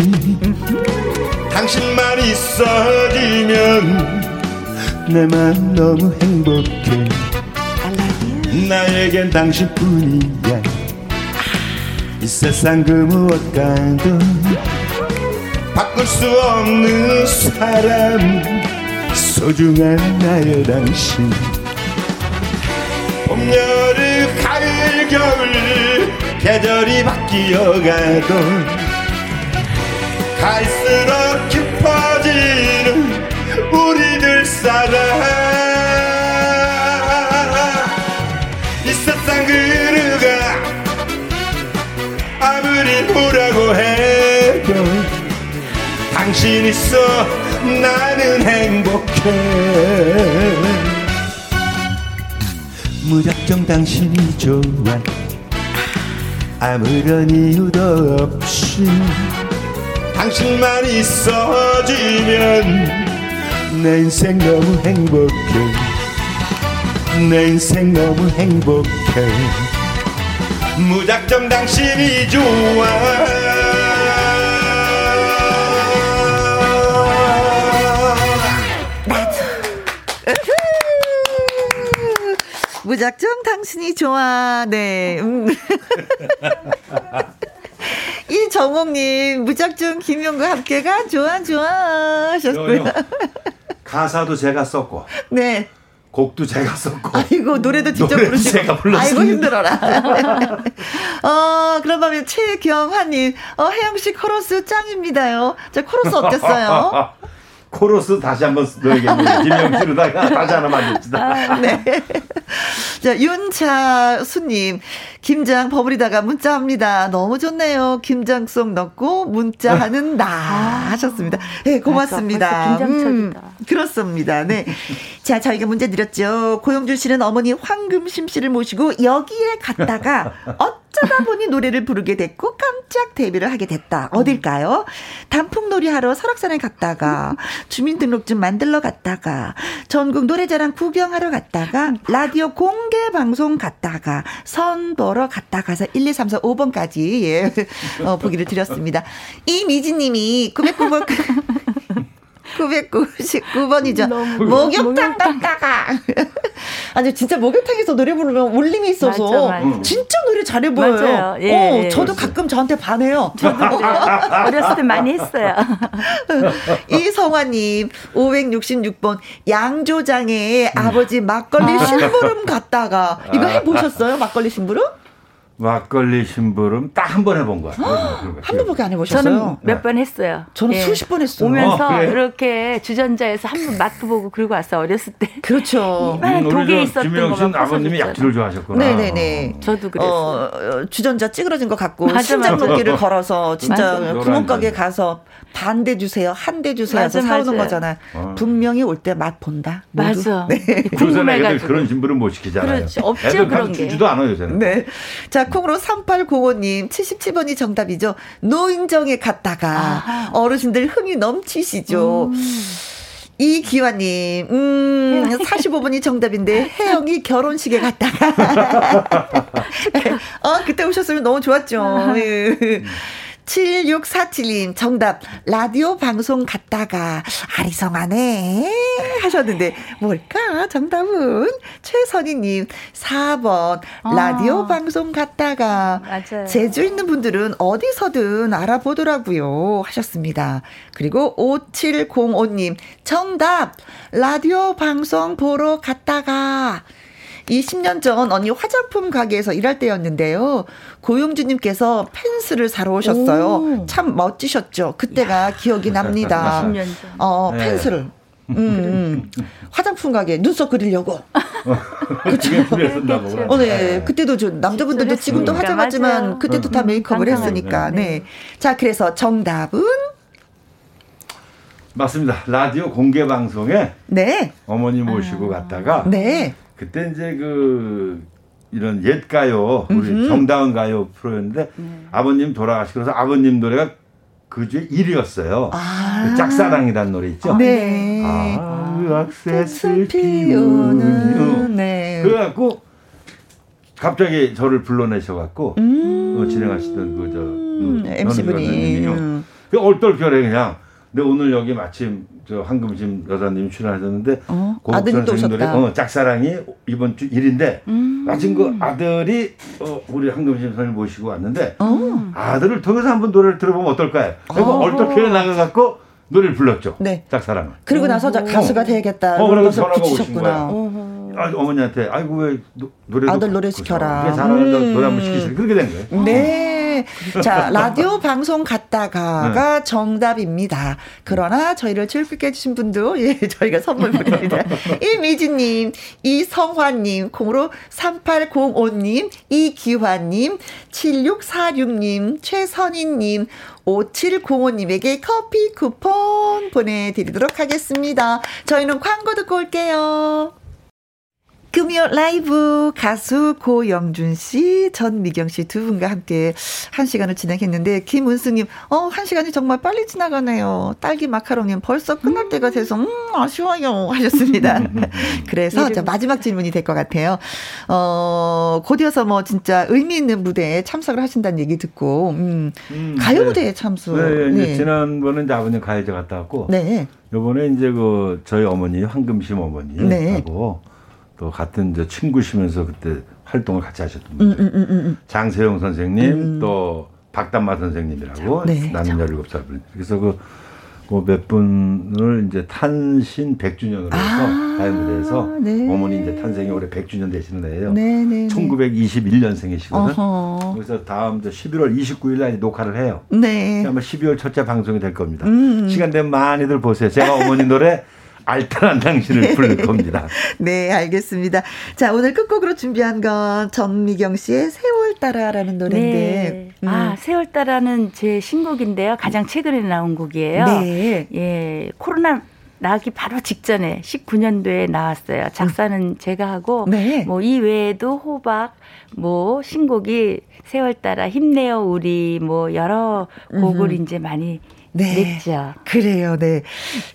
당신만 있어지면 내 맘 너무 행복해. 나에겐 당신뿐이야. 이 세상 그 무엇과도 바꿀 수 없는 사람. 소중한 나의 당신. 봄, 여름, 올 겨울 계절이 바뀌어가도 갈수록 깊어지는 우리들 사랑. 이 세상 그루가 아무리 보라고 해도 당신 있어 나는 행복해. 무작정 당신이 좋아. 아무런 이유도 없이 당신만 있어주면 내 인생 너무 행복해. 내 인생 너무 행복해. 무작정 당신이 좋아 무작정 당신이 좋아. 네. 음. 이정옥님, 무작정 김용과 함께가 좋아, 좋아 하셨고요. 가사도 제가 썼고. 네. 곡도 제가 썼고. 아이고, 노래도 직접 부르시고. 제가 불렀습니다. 아이고, 힘들어라. 어, 그러면 최경환님, 어, 혜영 씨 코러스 짱입니다요. 저 코러스 어땠어요? 코러스 다시 한번 넣어야겠네요. 김영씨로다가 다시 하나 만듭시다. 아, 네. 자, 윤차수님, 김장 버무리다가 문자합니다. 너무 좋네요. 김장송 넣고 문자하는 나 아, 하셨습니다. 네, 고맙습니다. 음, 그렇습니다. 네. 자, 저희가 문제 드렸죠. 고영준 씨는 어머니 황금심 씨를 모시고 여기에 갔다가 어 쩌다 보니 노래를 부르게 됐고 깜짝 데뷔를 하게 됐다. 어딜까요? 단풍놀이 하러 설악산에 갔다가 주민등록증 만들러 갔다가 전국 노래자랑 구경하러 갔다가 라디오 공개 방송 갔다가 선 보러 갔다 가서 1, 2, 3, 4, 5번까지 예. 어, 보기를 드렸습니다. 이미진 님이 909번 999번이죠. 목욕탕 갔다가. 아니, 진짜 목욕탕에서 노래 부르면 울림이 있어서. 맞아, 맞아. 진짜 노래 잘해 보여요. 예, 어, 예. 저도 가끔 저한테 반해요. 저도 어렸을 때 많이 했어요. 이성화님, 566번. 양조장에 아버지 막걸리 심부름 갔다가. 이거 해보셨어요? 막걸리 심부름? 막걸리 심부름 딱 한 번 해본 거야. 한 번밖에 안 해보셨어요? 저는 몇번 네. 했어요. 저는 예. 수십 번 했어요. 오면서 어, 그래? 이렇게 주전자에서 한 번 맛도 보고 그러고 왔어 어렸을 때. 그렇죠. 음, 독에 있었던 김영신 아버님이 약주를 좋아하셨구나. 네네네. 어. 저도 그랬어요. 어, 주전자 찌그러진 것 같고 신장 높기를 걸어서 진짜 구멍가게 가서 반 대 주세요, 한 대 주세요 해서 사오는 거잖아요. 어. 분명히 올 때 맛 본다. 모두. 맞아. 네. 궁금해가지고 그런 심부름 못 시키잖아요. 그렇지. 없죠 그런 게. 주지도 않아요 요새는. 네. 자 콩으로 3805님 77번이 정답이죠. 노인정에 갔다가 아하. 어르신들 흥이 넘치시죠. 음. 이기환님, 음, 45번이 정답인데, 혜영이 결혼식에 갔다가. 어, 그때 오셨으면 너무 좋았죠. 음. 7647님, 정답. 라디오 방송 갔다가, 아리성하네. 하셨는데, 뭘까? 정답은? 최선희님, 4번. 라디오 아. 방송 갔다가, 맞아요. 제주 있는 분들은 어디서든 알아보더라고요. 하셨습니다. 그리고 5705님, 정답. 라디오 방송 보러 갔다가, 이 10년 전 언니 화장품 가게에서 일할 때였는데요. 고용주님께서 펜스를 사러 오셨어요. 오. 참 멋지셨죠. 그때가 야. 기억이 납니다. 10년 전. 어, 네. 펜스를. 음, 음. 화장품 가게 눈썹 그리려고. 그쵸. 어, 네. 네. 그때도 저 남자분들도 지금도 화장 하지만 맞아요. 그때도 다 메이크업을 했으니까. 네. 네. 자, 그래서 정답은 맞습니다. 라디오 공개 방송에 네. 어머니 모시고 아. 갔다가 네. 그때 이제 그 이런 옛 가요 우리 음흠. 정다은 가요 프로였는데 음. 아버님 돌아가시고 그래서 아버님 노래가 그 주에 1위였어요. 아. 그 짝사랑이라는 노래 있죠? 네. 아, 악세스 피우는. 네. 그래갖고 갑자기 저를 불러내셔갖고 음. 어, 진행하시던 그저 음, MC분이. 음. 그 얼떨결에 그냥 근데 오늘 여기 마침 저 황금심 여사님 출연하셨는데 어? 아드님도 오셨다. 어, 짝사랑이 이번 주 일인데 음. 마침 그 아들이 어, 우리 황금심 선생님 모시고 왔는데 어. 아들을 통해서 한번 노래를 들어보면 어떨까요? 그리고 어. 얼떨결에 나가갖고 노래를 불렀죠. 네. 짝사랑을. 그리고 나서 가수가 되겠다. 어, 그래서 전화가 오신 거예요. 아, 어머니한테 아이고 왜 노, 래 아들 노래 시켜라. 잘하는 음. 노래 한번 시키시라 그렇게 된 거예요. 네. 네. 자, 라디오 방송 갔다가가 네. 정답입니다. 그러나 저희를 즐겁게 해주신 분도, 예, 저희가 선물 보냅니다. 이미진님, 이성환님, 콩으로 3805님, 이기환님, 7646님, 최선희님, 5705님에게 커피 쿠폰 보내드리도록 하겠습니다. 저희는 광고 듣고 올게요. 금요 라이브 가수 고영준 씨, 전미경 씨 두 분과 함께 한 시간을 진행했는데 김은수님, 어, 한 시간이 정말 빨리 지나가네요. 딸기 마카롱님 벌써 끝날 때가 돼서 음 아쉬워요 하셨습니다. 그래서 자 마지막 질문이 될 것 같아요. 어, 곧이어서 뭐 진짜 의미 있는 무대에 참석을 하신다는 얘기 듣고 음, 음 가요 네. 무대에 참석. 네, 네. 지난번은 이제 아버님 가요제 갔다 왔고, 네. 요번에 이제 그 저희 어머니 황금심 어머니하고. 네. 또 같은 이제 친구시면서 그때 활동을 같이 하셨던 음, 분들. 음, 음, 음, 음. 장세용 선생님, 음. 또 박담마 선생님이라고 네, 나는 열일곱 살 분. 그래서 그, 그몇 분을 이제 탄신 100주년으로 해서 아, 가요 무대에서 네. 어머니 이제 탄생이 올해 100주년 되시는 해예요. 네, 네, 1921년생이시거든. 어허. 그래서 다음 저 11월 29일 날 녹화를 해요. 네. 아마 12월 첫째 방송이 될 겁니다. 시간 되면 많이들 보세요. 제가 어머니 노래 알뜰한 당신을 부를 겁니다. 네, 알겠습니다. 자, 오늘 끝곡으로 준비한 건 전미경 씨의 세월 따라라는 노래인데. 네. 음. 아, 세월 따라는 제 신곡인데요. 가장 최근에 나온 곡이에요. 네. 예, 코로나 나기 바로 직전에 19년도에 나왔어요. 작사는 음. 제가 하고 네. 뭐 이 외에도 호박 뭐 신곡이 세월 따라 힘내요 우리 뭐 여러 곡을 음. 이제 많이 네. 냈죠. 그래요, 네.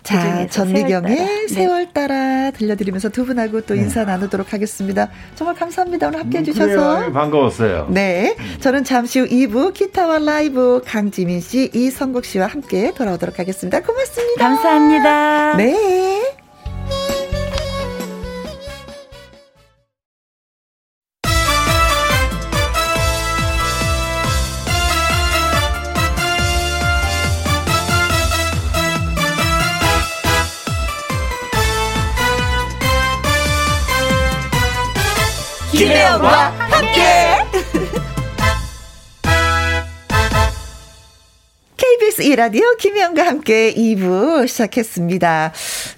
자, 전미경의 세월, 세월 따라 들려드리면서 두 분하고 또 네. 인사 나누도록 하겠습니다. 정말 감사합니다. 오늘 함께 해주셔서. 음, 반가웠어요. 네. 저는 잠시 후 2부 기타와 라이브 강지민 씨, 이성국 씨와 함께 돌아오도록 하겠습니다. 고맙습니다. 감사합니다. 네. 김혜영과 함께. KBS 이라디오 김혜영과 함께 2부 시작했습니다.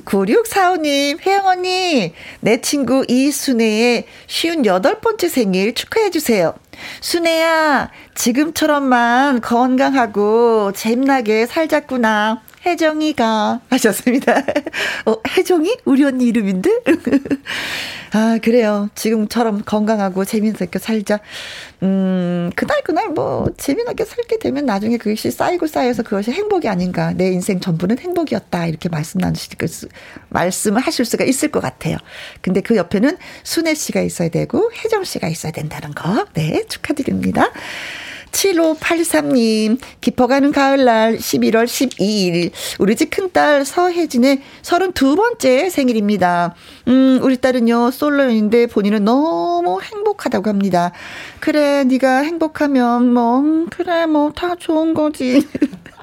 9645님, 혜영 언니, 내 친구 이순애의 58번째 생일 축하해주세요. 순애야, 지금처럼만 건강하고 재미나게 살자꾸나. 혜정이가 하셨습니다. 어, 혜정이? 우리 언니 이름인데? 아, 그래요. 지금처럼 건강하고 재미있게 살자. 음, 그날 그날 뭐, 재미나게 살게 되면 나중에 그것이 쌓이고 쌓여서 그것이 행복이 아닌가. 내 인생 전부는 행복이었다. 이렇게 말씀 나누실 수, 말씀을 하실 수가 있을 것 같아요. 근데 그 옆에는 순애 씨가 있어야 되고, 혜정 씨가 있어야 된다는 거. 네, 축하드립니다. 7583님, 깊어가는 가을날 11월 12일, 우리 집 큰딸 서혜진의 32번째 생일입니다. 음, 우리 딸은요, 솔로인데 본인은 너무 행복하다고 합니다. 그래, 네가 행복하면 뭐, 음, 그래, 뭐, 다 좋은 거지.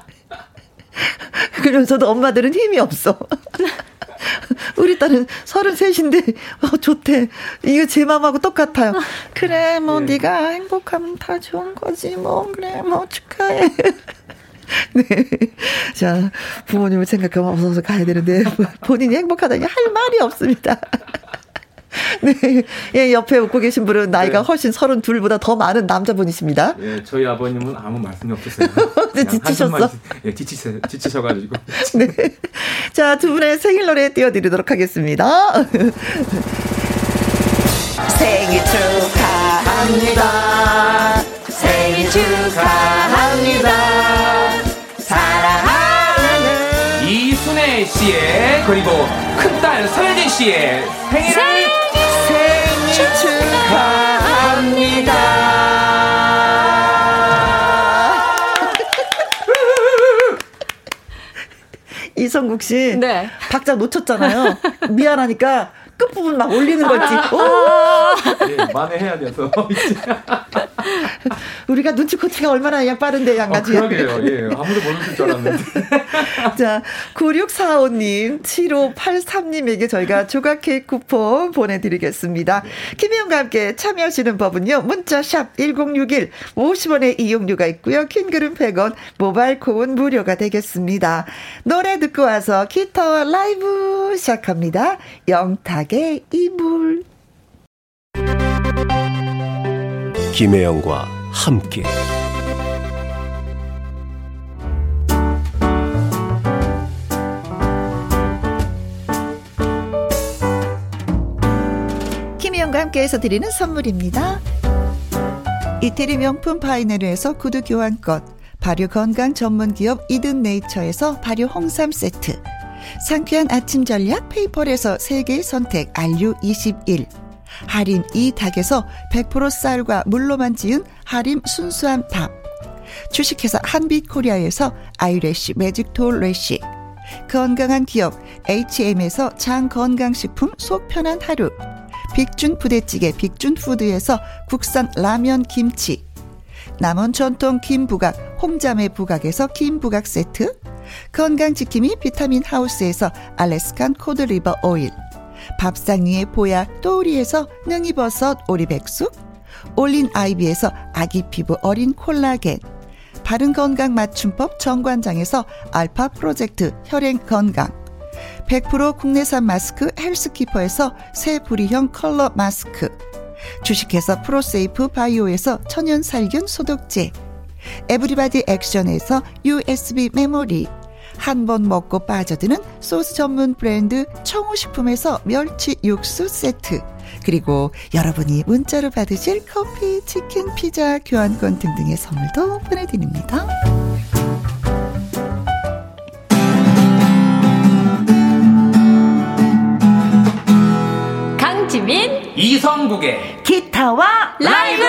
그러면서도 엄마들은 힘이 없어. 우리 딸은 33인데 어, 좋대. 이거 제 마음하고 똑같아요. 그래 뭐 네. 네가 행복하면 다 좋은 거지 뭐 그래 뭐 축하해. 네. 자, 부모님을 생각하면 어서 가야 되는데, 본인이 행복하다니 할 말이 없습니다. 네. 예, 옆에 웃고 계신 분은 나이가 네. 훨씬 서른 둘보다 더 많은 남자분이십니다. 예, 저희 아버님은 아무 말씀이 없었어요. 지치셨어? 예, 지치셔, 지치셔가지고. 네. 자, 두 분의 생일 노래 띄워드리도록 하겠습니다. 생일 축하합니다. 생일 축하합니다. 사랑하는 이순애 씨의 그리고 큰딸 서예진 씨의 생일을 축하합니다. 이성국 씨. 네. 박자 놓쳤잖아요. 미안하니까 끝부분 막 올리는 거지. 아~ 예, 만회해야 돼서. 우리가 눈치코치가 얼마나 양 빠른데 양가지. 어, 그러게요. 예. 아무도 모르실 줄 알았는데. 자, 9645님, 7583님에게 저희가 조각 케이크 쿠폰 보내드리겠습니다. 김혜영과 함께 참여하시는 법은요. 문자샵 1061 50원의 이용료가 있고요. 킹글은 100원, 모바일 콩은 무료가 되겠습니다. 노래 듣고 와서 기타와 라이브 시작합니다. 영탁 의 이불. 김혜영과 함께 김혜영과 함께해서 드리는 선물입니다. 이태리 명품 파이네르에서 구두 교환권 발효 건강 전문 기업 이든 네이처에서 발효 홍삼 세트 상쾌한 아침 전략 페이퍼에서 세계 선택 RU21 하림 이 닭에서 100% 쌀과 물로만 지은 하림 순수한 밥. 주식회사 한빛코리아에서 아이래쉬 매직톨 래쉬. 건강한 기업 H&M에서 장건강식품 속 편한 하루. 빅준 부대찌개 빅준푸드에서 국산 라면 김치. 남원 전통 김부각 홍자매 부각에서 김부각 세트 건강지킴이 비타민 하우스에서 Alaskan cod liver oil 밥상 위의 보약 또우리에서 능이버섯 오리백숙 올린 아이비에서 아기 피부 어린 콜라겐 바른 건강 맞춤법 정관장에서 알파 프로젝트 혈행 건강 100% 국내산 마스크 헬스키퍼에서 새 부리형 컬러 마스크 주식회사 프로세이프 바이오에서 천연 살균 소독제 에브리바디 액션에서 USB 메모리 한 번 먹고 빠져드는 소스 전문 브랜드 청우식품에서 멸치 육수 세트 그리고 여러분이 문자로 받으실 커피, 치킨, 피자, 교환권 등등의 선물도 보내드립니다. 강지민 이성국의 기타와 라이브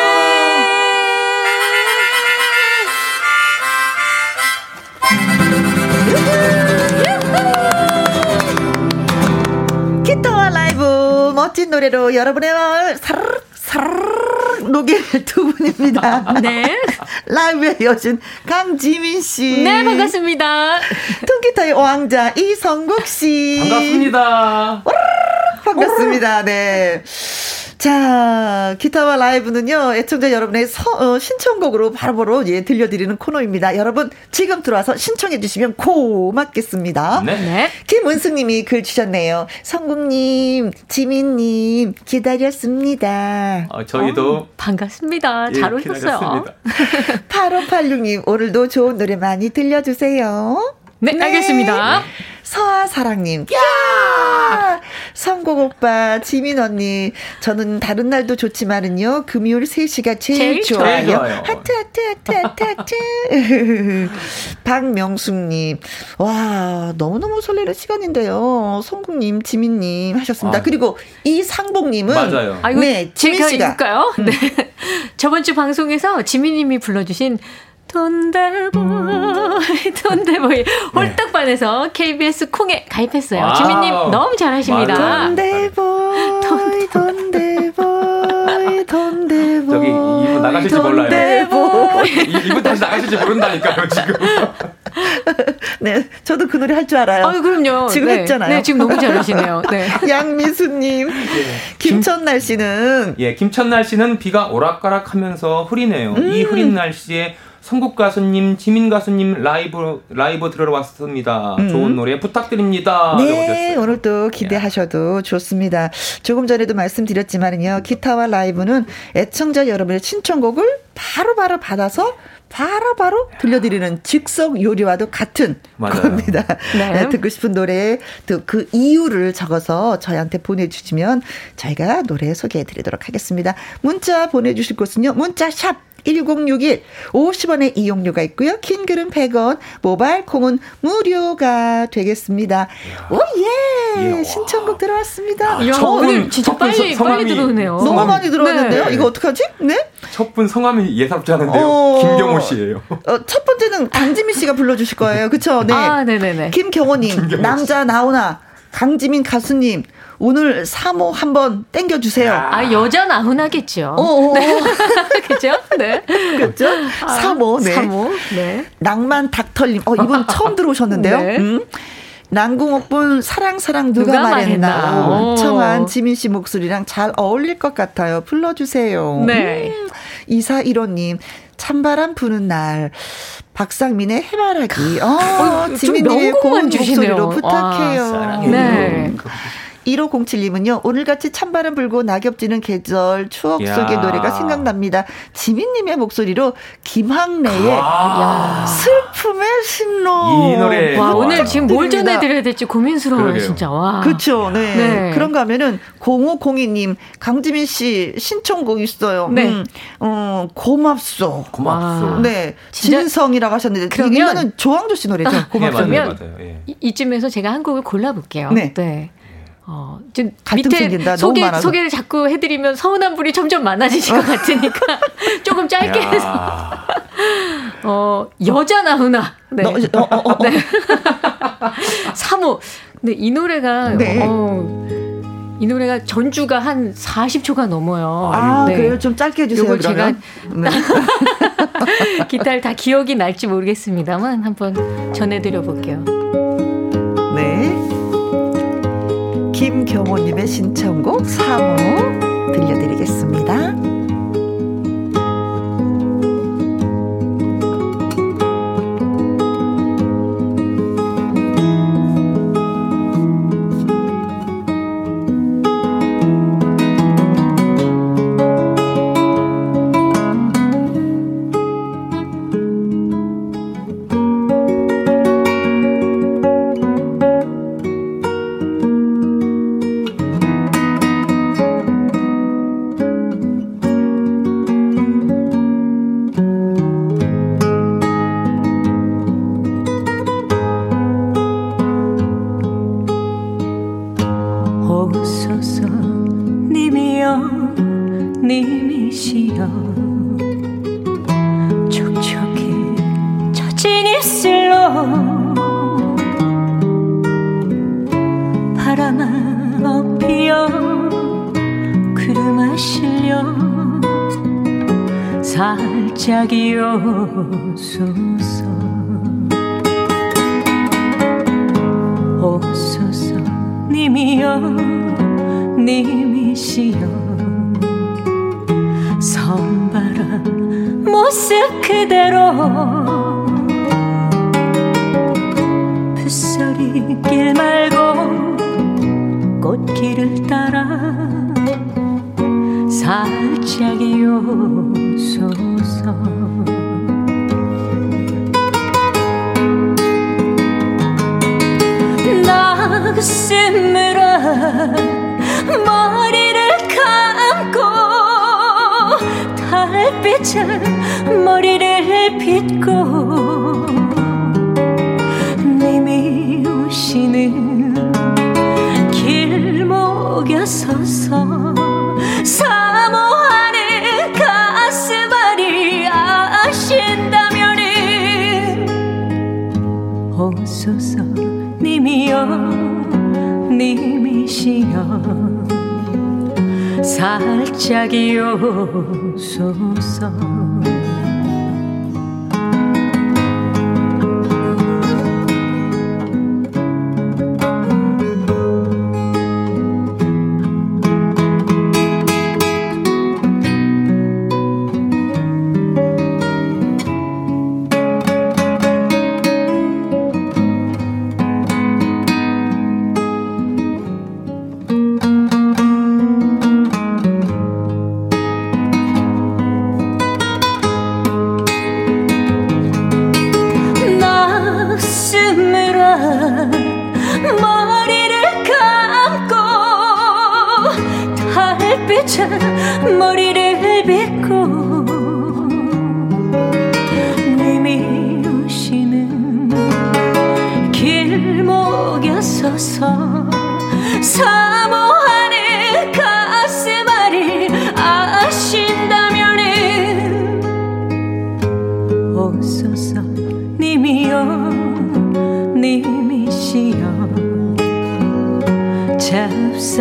기타와 라이브 멋진 노래로 여러분의 마음을 사르르 사르르 녹일 두 분입니다. 네. 라이브에 여신 강지민 씨. 네, 반갑습니다. 통기타의 왕자 이성국 씨. 반갑습니다. 반갑습니다. 네. 자, 기타와 라이브는요, 애청자 여러분의 서, 어, 신청곡으로 바로바로 예, 들려드리는 코너입니다. 여러분, 지금 들어와서 신청해주시면 고맙겠습니다. 네. 네. 김은숙 님이 글 주셨네요. 성국님, 지민님, 기다렸습니다. 어, 저희도 어, 반갑습니다. 예, 잘 오셨어요. 기다렸습니다. 8586님, 오늘도 좋은 노래 많이 들려주세요. 네, 알겠습니다. 서아 사랑님, 야! 성국 오빠, 지민 언니, 저는 다른 날도 좋지만은요, 금요일 3시가 제일, 제일 좋아요. 좋아요. 하트, 하트, 하트, 하트, 하트. 박명숙님, 와, 너무너무 설레는 시간인데요. 성국님, 지민님 하셨습니다. 아. 그리고 이상복님은, 맞아요. 아, 이거 네, 지민 씨가. 읽을까요? 네. 저번 주 방송에서 지민님이 불러주신 Donde voy Donde voy 홀딱 반해서 KBS 콩에 가입했어요. Wow. 지민님 너무 잘하십니다. 맞아요. Donde voy, Donde voy, Donde voy. 저기 이분 나가실지 몰라요. 이- 이분 다시 나가실지 모른다니까요 지금. 네, 저도 그 노래 할 줄 알아요. 아유, 그럼요. 지금 네. 했잖아요. 네, 지금 너무 잘하시네요. 네. 양미수님, 김천날 씨는 예, 김천날 씨는 비가 오락가락하면서 흐리네요. 음. 이 흐린 날씨에 성국 가수님, 지민 가수님 라이브 라이브 들으러 왔습니다. 좋은 노래 부탁드립니다. 네. 오늘 또 기대하셔도 좋습니다. 조금 전에도 말씀드렸지만요, 기타와 라이브는 애청자 여러분의 신청곡을 바로바로 받아서 바로 바로 들려드리는 즉석 요리와도 같은 맞아요. 겁니다. 네. 네, 듣고 싶은 노래, 또그 이유를 적어서 저희한테 보내주시면 저희가 노래 소개해드리도록 하겠습니다. 문자 보내주실 곳은요, 문자 샵 1061 50원의 이용료가 있고요. 긴 글은 100원, 모바일 콩은 무료가 되겠습니다. 오 예. 예. 신청곡 들어왔습니다. 분, 오늘 진짜 빨리, 성- 빨리 들어오네요. 너무 많이 들어왔는데요. 네. 이거 어떡하지? 네? 첫 분 성함이 예사롭지 않은데요. 어. 김경호 씨예요. 어, 첫 번째는 강지민 씨가 불러 주실 거예요. 그쵸? 네. 아, 네네 네. 김경호 님, 남자 나오나, 강지민 가수님, 오늘 3호 한번 땡겨주세요. 아, 여자 나훈아겠죠. 어, 어, 어. 네. 그죠? 네. 그죠? 3호, 네. 3호, 네. 낭만 닥털님. 어, 이분 처음 들어오셨는데요. 네. 음. 난궁옥분 사랑 사랑 누가, 누가 말했나, 말했나. 청한 지민 씨 목소리랑 잘 어울릴 것 같아요. 불러주세요. 네. 음, 2415님 찬바람 부는 날 박상민의 해바라기. 어, 지민님의 고운 목소리로 부탁해요. 와, 네. 1507님은요, 오늘같이 찬바람 불고 낙엽 지는 계절, 추억 야. 속의 노래가 생각납니다. 지민님의 목소리로 김학래의 야. 슬픔의 신로. 이 노래. 와, 오늘 지금 뭘 전해드려야 될지 고민스러워요, 그러게요. 진짜. 와. 그쵸, 네. 네. 그런가 하면은, 0502님, 강지민 씨 신청곡 있어요. 네. 음, 어, 고맙소. 고맙소. 네. 진성이라고 하셨는데, 그러면, 이거는 조항조 씨 노래죠. 아, 고맙소. 네, 맞아요, 맞아요. 예. 이쯤에서 제가 한 곡을 골라볼게요. 네. 네. 어, 지금 밑에 생긴다. 소개, 소개를 자꾸 해드리면 서운한 분이 점점 많아지실 것 같으니까 조금 짧게 해서. 어, 여자 나훈아. 네. 너, 어, 어, 어, 어. 네. 3호. 근데 이 노래가, 네. 어, 이 노래가 전주가 한 40초가 넘어요. 아, 네. 그래요? 좀 짧게 해주세요. 이걸 제가 네. 기타를 다 기억이 날지 모르겠습니다만 한번 전해드려 볼게요. 경호님의 신청곡 3호 들려드리겠습니다. so Dios, so son.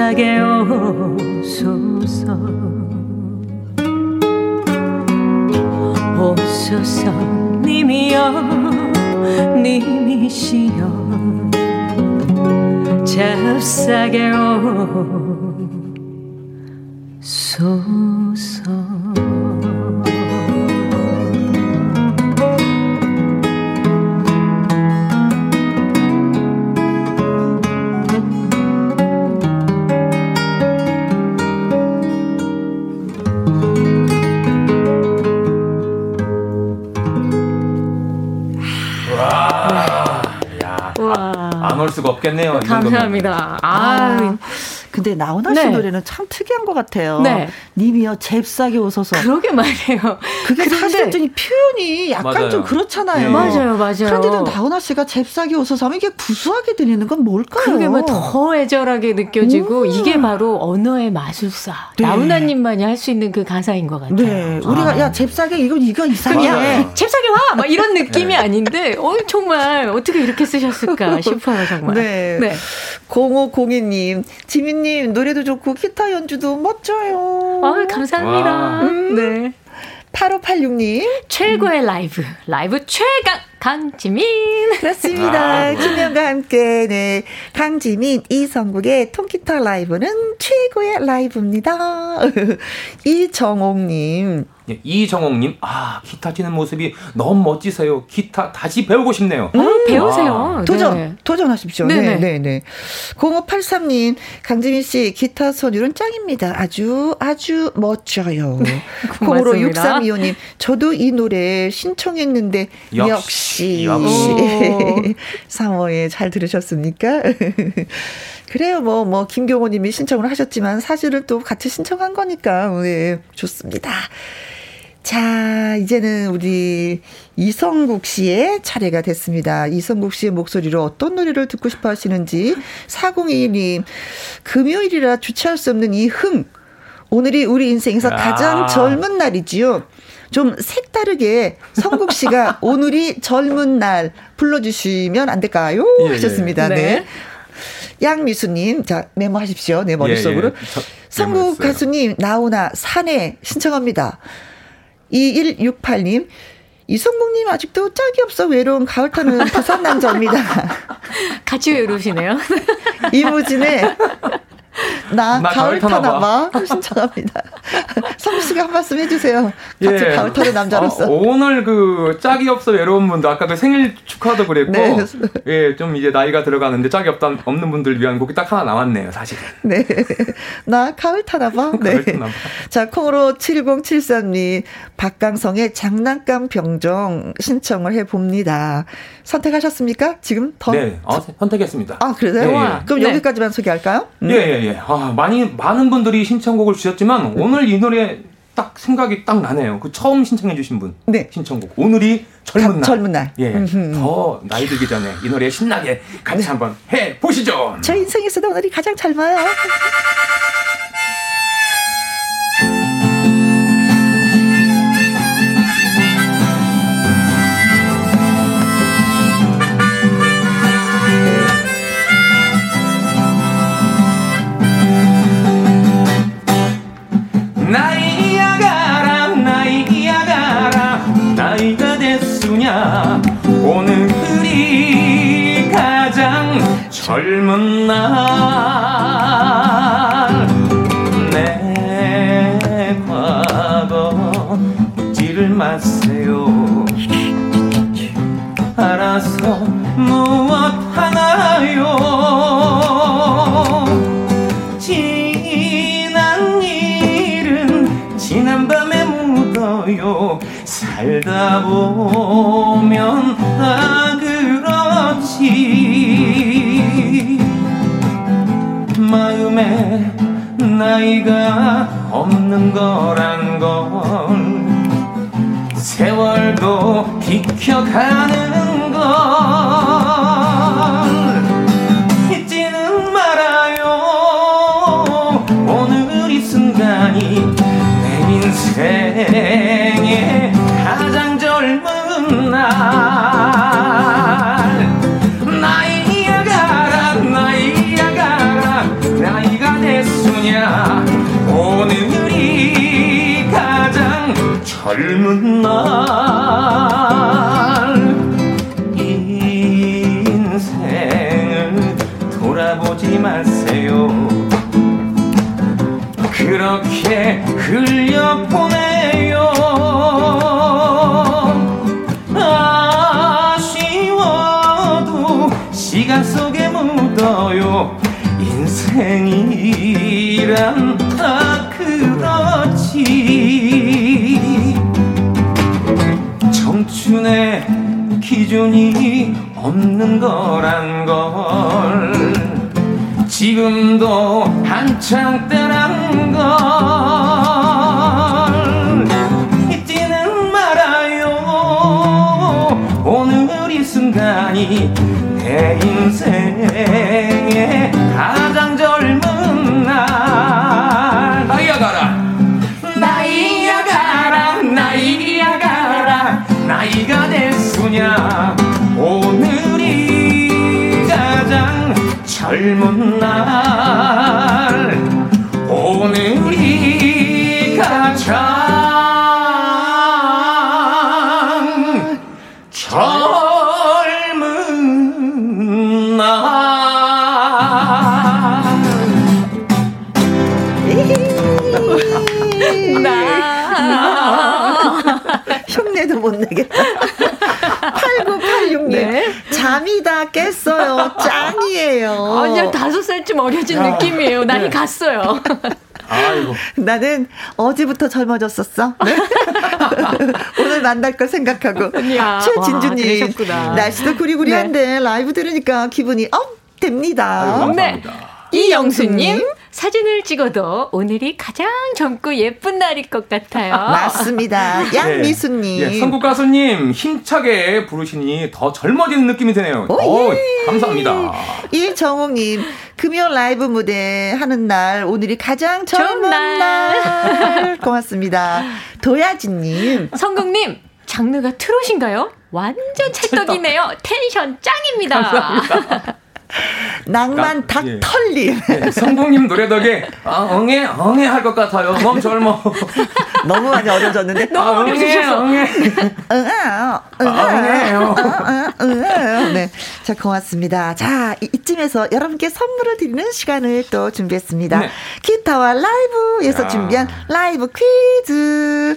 잽싸게 오소서. 오소서 님이여 님이시여. 잽싸게 오소서 수가 없겠네요. 감사합니다. 아, 아. 근데 나훈아 씨 네. 노래는 참 특이한 것 같아요. 네. 님이요 잽싸게 웃어서. 그러게 말해요. 그게 사실 좀 표현이 약간 맞아요. 좀 그렇잖아요. 네. 맞아요, 맞아요. 그런데도 나훈아 씨가 잽싸게 웃어서 하면 이게 구수하게 들리는 건 뭘까요? 그게 뭐더 애절하게 느껴지고 음. 이게 바로 언어의 마술사. 네. 나훈아님만이 할 수 있는 그 가사인 것 같아요. 네. 우리가 아. 야 잽싸게 이거 이거 이상해. 잽싸게 와. 막 이런 느낌이 네. 아닌데, 어 정말 어떻게 이렇게 쓰셨을까 싶어요 정말. 네. 네. 0502님, 지민님 노래도 좋고 기타 연주도 멋져요. 아 감사합니다. 음. 네. 8586님. 최고의 라이브. 라이브 최강 강지민. 그렇습니다. 아, 김현과 함께, 네. 강지민, 이성국의 통기타 라이브는 최고의 라이브입니다. 이정옥님. 예, 이정옥님, 아, 기타 치는 모습이 너무 멋지세요. 기타 다시 배우고 싶네요. 음, 아, 배우세요. 아, 도전, 네. 도전하십시오. 네네. 네, 네. 0583님, 강지민 씨, 기타 선율은 짱입니다. 아주, 아주 멋져요. 네, 콩으로 6325님, 저도 이 노래 신청했는데, 역시. 역시. 3호에 잘 들으셨습니까? 그래요, 뭐, 뭐, 김경호 님이 신청을 하셨지만, 사실은 또 같이 신청한 거니까, 네, 좋습니다. 자, 이제는 우리 이성국 씨의 차례가 됐습니다. 이성국 씨의 목소리로 어떤 노래를 듣고 싶어 하시는지 4021님 금요일이라 주체할 수 없는 이 흥. 오늘이 우리 인생에서 가장 젊은 날이지요. 좀 색다르게 성국 씨가 오늘이 젊은 날 불러주시면 안 될까요? 예, 예. 하셨습니다. 네. 네. 양미수님, 자, 메모하십시오. 내 머릿속으로. 예, 예. 성국 가수님, 나오나 산에 신청합니다. 2168님, 이성국님 아직도 짝이 없어 외로운 가을 타는 부산 남자입니다. 같이 외로우시네요. 이무진의 나, 나 가을, 가을 타나 봐. 신청합니다. 성우 씨가 한 말씀 해주세요. 같이 예. 가을 타는 남자로서. 어, 오늘 그 짝이 없어 외로운 분도 아까 그 생일 축하도 그랬고, 네. 예, 좀 이제 나이가 들어가는데 짝이 없다, 없는 분들 위한 곡이 딱 하나 나왔네요, 사실. 네. 나 가을 타나 봐. 네. 가을 타나 봐. 자, 콩으로 7073님, 박강성의 장난감 병정 신청을 해봅니다. 선택하셨습니까? 지금 더? 네, 어, 선택했습니다. 아, 그래요? 예, 그럼 네. 여기까지만 소개할까요? 음. 예, 예, 예. 아, 많이, 많은 분들이 신청곡을 주셨지만, 오늘 이 노래 딱 생각이 딱 나네요. 그 처음 신청해주신 분. 네. 신청곡. 오늘이 젊은 날. 젊은 날. 예. 음흠. 더 나이 들기 전에 이 노래 신나게 같이 네. 한번 해 보시죠. 저 인생에서도 오늘이 가장 젊어요. 나이가 됐으냐? 오늘이 가장 젊은 날내 과거 묻지를 마세요. 알아서 무엇 하나요 살다 보면 다 그렇지. 마음에 나이가 없는 거란 건 세월도 비켜가는 걸 잊지는 말아요. 오늘 이 순간이 인생의 젊은 날 인생을 돌아보지 마세요. 그렇게 흘려보내요. 아쉬워도 시간 속에 묻어요. 인생이란 다 그렇지 청춘의 기준이 없는 거란 걸. 지금도 한창 때란 걸. 잊지는 말아요. 오늘 이 순간이 내 인생의 젊은 날 오늘이 가장 젊은 흉내도 못 내겠다. 8986님. 네. 잠이 다. 짱이에요. 완전 다섯 살쯤 어려진 야. 느낌이에요. 나이 네. 갔어요. 아이고. 나는 어제부터 젊어졌었어. 네? 오늘 만날 걸 생각하고. 최진주님. 날씨도 구리구리한데 네. 라이브 들으니까 기분이 up 됩니다. 아이고, 네. 이영수님. 사진을 찍어도 오늘이 가장 젊고 예쁜 날일 것 같아요. 맞습니다. 양미수님. 예, 예, 선곡 가수님 힘차게 부르시니 더 젊어지는 느낌이 드네요. 오, 오 예. 감사합니다. 이정옥님 금요 라이브 무대 하는 날 오늘이 가장 젊은 날. 날. 고맙습니다. 도야지님. 성국님 장르가 트롯인가요? 완전 찰떡이네요. 텐션 짱입니다. 감사합니다. 낭만 닭털님. 예. 예. 성공님 노래 덕에 아, 엉해 엉해 할 것 같아요. 너무 젊어. 너무 많이 어려졌는데. 너무 아, 어려지셨어. 엉해. 응아, 응아요. 응아요. 네, 자 고맙습니다. 자 이쯤에서 여러분께 선물을 드리는 시간을 또 준비했습니다. 네. 기타와 라이브에서 야. 준비한 라이브 퀴즈.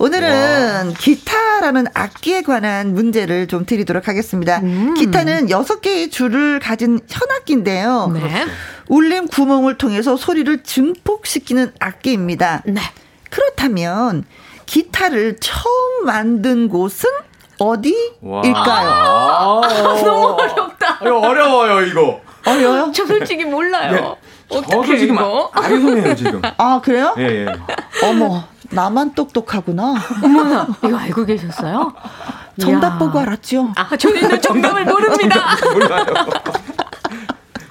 오늘은 와. 기타라는 악기에 관한 문제를 좀 드리도록 하겠습니다. 음. 기타는 6개의 줄을 가진 현악기인데요. 네. 울림 구멍을 통해서 소리를 증폭시키는 악기입니다. 네. 그렇다면 기타를 처음 만든 곳은 어디일까요? 아, 너무 어렵다. 이거 어려워요, 이거. 어려워요? 저 솔직히 몰라요. 네. 저도 지금 아리송이에요, 지금. 아, 그래요? 예, 예. 어머. 나만 똑똑하고,나 어머나, 이거 알고 계셨어요? 정답 보고 알았죠? 아, 저희는 정답을 모릅니다. 몰라요.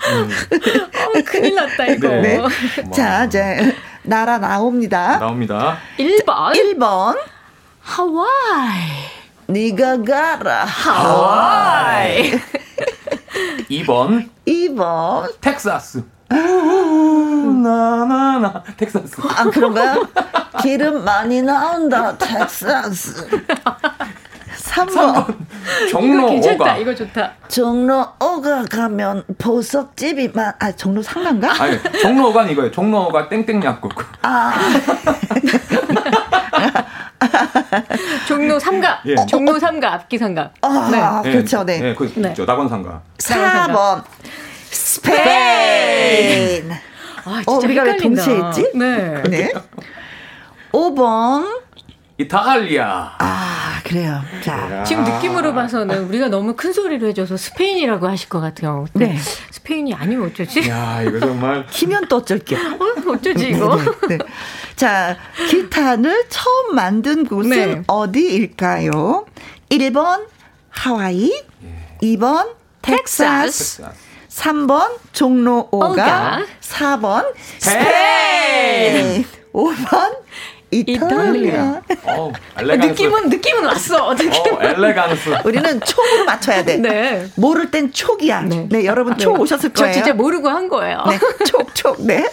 어, 큰일 났다, 이거. 네. 자, 이제, 나라 나옵니다. 나옵니다. 1번. 1번. 하와이. 니가 가라. 하와이. 2번. 2번. 텍사스. 나나나 텍사스. 아 그런가요? 기름 많이 나온다 텍사스. 3번. 종로 이거 괜찮다. 이거 좋다. 종로 오가 가면 보석집이 많. 아 종로 상가인가? 아니 종로가 이거예요. 종로가 땡땡 약국. 아. 종로 삼가. 예. 종로 삼가 앞기 삼가. 아, 네. 그렇죠. 네. 네, 그 네. 낙원 삼가. 4번. 스페인. 아, 어, 우리가 왜 동시에 했지? 네. 네. 5번. 이탈리아. 아, 그래요. 자. 지금 느낌으로 봐서는 우리가 너무 큰 소리로 해줘서 스페인이라고 하실 것 같아요. 네. 스페인이 아니면 어쩌지? 야, 이거 정말. 키면 또 어쩔게. 어, 어쩌지, 이거? 네, 네, 네. 자, 기타를 처음 만든 곳은 네. 어디일까요? 1번 하와이, 예. 2번 텍사스. 텍사스. 3번 종로 5가, 4번 스페인, 5번 이탈리아. 어, 느낌은 느낌은 왔어. 느낌. 어, 엘레강스. 우리는 촉으로 맞춰야 돼. 네. 모를 땐 촉이야. 네, 네 여러분 촉 네. 오셨을 거예요. 저 진짜 모르고 한 거예요. 네, 촉, 촉. 네.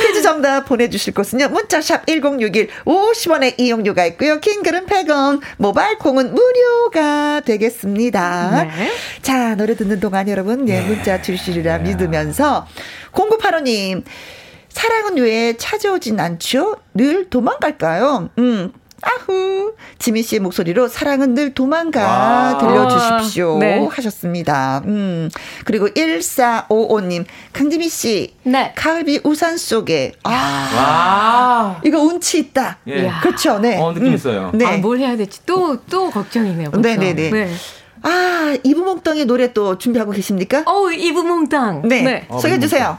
퀴즈 정답 보내주실 곳은요. 문자샵 1061 50원의 이용료가 있고요. 킹글은 100원, 모바일 콩은 무료가 되겠습니다. 네. 자, 노래 듣는 동안 여러분, 예, 문자 주시리라 믿으면서 0985님. 사랑은 왜 찾아오진 않죠? 늘 도망갈까요? 음, 아후. 지민 씨의 목소리로 사랑은 늘 도망가 들려주십시오. 네. 하셨습니다. 음. 그리고 1455님, 강지민 씨. 네. 가을비 우산 속에. 아. 와. 이거 운치 있다. 예. 그렇죠. 네. 어, 느낌 음. 있어요. 네. 아, 뭘 해야 될지 또, 또 걱정이네요. 네네네. 네. 아, 이브몽땅의 노래 또 준비하고 계십니까? 어, 이브몽땅. 네. 네. 소개해 주세요.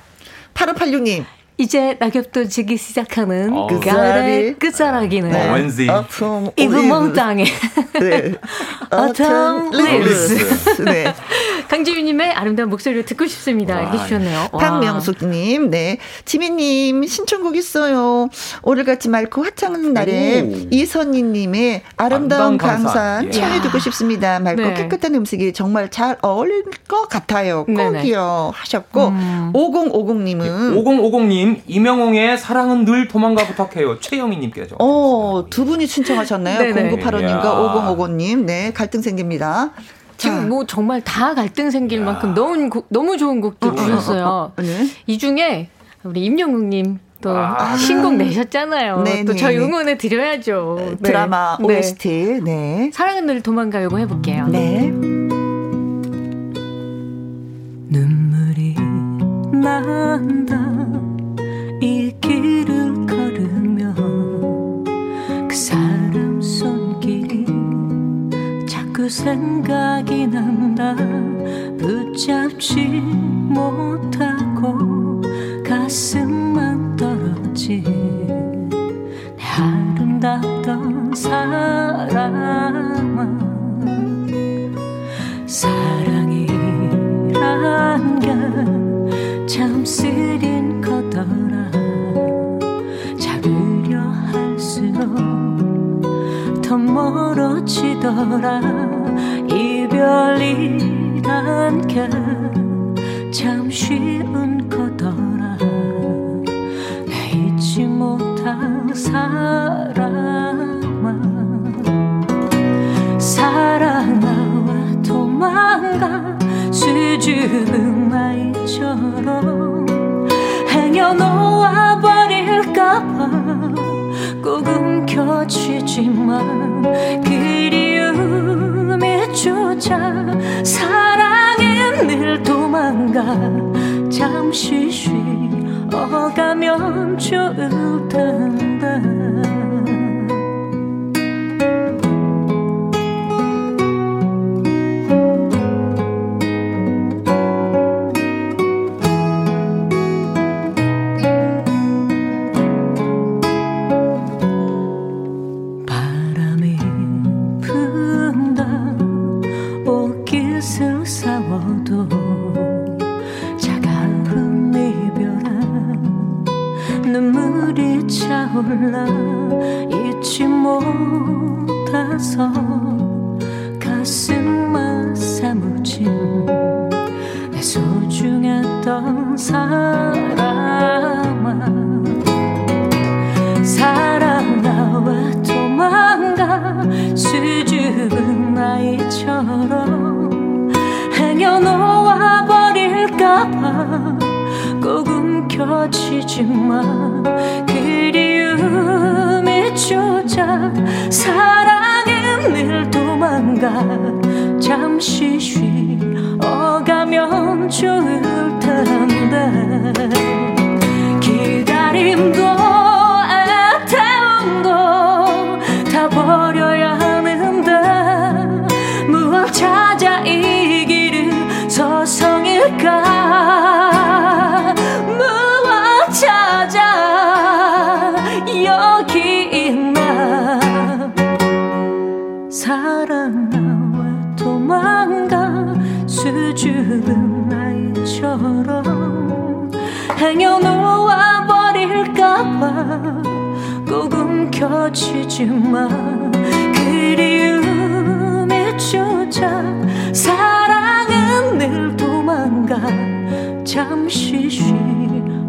8586님. 이제 낙엽도 지기 시작하는 어. 그 가을의 끝자락이네요. 네. 왠지. 이브 몽땅의. 네. Autumn Leaves. 네. 강지윤님의 아름다운 목소리를 듣고 싶습니다. 이렇게 주셨네요. 박명숙님, 네. 지민님, 신청곡 있어요. 오늘같이 맑고 화창한 날에 오. 이선희님의 아름다운 강산 청해 듣고 싶습니다. 맑고 네. 깨끗한 음색이 정말 잘 어울릴 것 같아요. 꼭이요. 하셨고, 음. 5050님은. 5050님. 이명홍의 사랑은 늘 도망가 부탁해요. 최영희 님께서. 어, 두 분이 신청하셨네요. 0985 님과 5055님. 네, 갈등 생깁니다. 지금 뭐 정말 다 갈등 생길 야. 만큼 너무, 너무 좋은 곡들 어, 어, 어, 주셨어요. 네. 이 중에 우리 임영웅 님 또 아. 신곡 내셨잖아요. 네, 또 저희 네, 네. 응원해 드려야죠. 네. 드라마 OST. 네. 사랑은 늘 도망가요고 해볼게요. 네. 눈물이 난다. 생각이 난다. 붙잡지 못하고 가슴만 떨어진 내 아름답던 사람아 사랑이란 게 참 쓰린 거더라. 더 멀어지더라. 이 별이란 게참 쉬운 거더라. 내 잊지 못할 사람아. 사랑아 도망가 수줍은 아이처럼 행여 놓아버릴까봐 꼭 움켜쥐지만 그리 조차 사랑은 늘 도망가. 잠시 쉬어가면 좋을 행여 놓아버릴까봐 꼭 움켜쥐지 마 그리움의 주자 사랑은 늘 도망가 잠시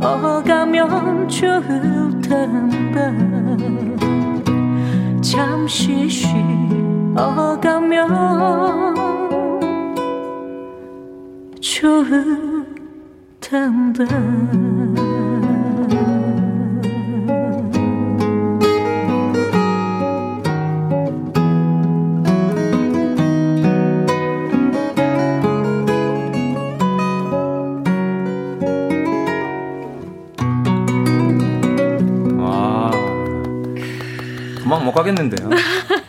쉬어가면 좋을 텐데 잠시 쉬어가면 좋을 텐데 도망 못 가겠는데요.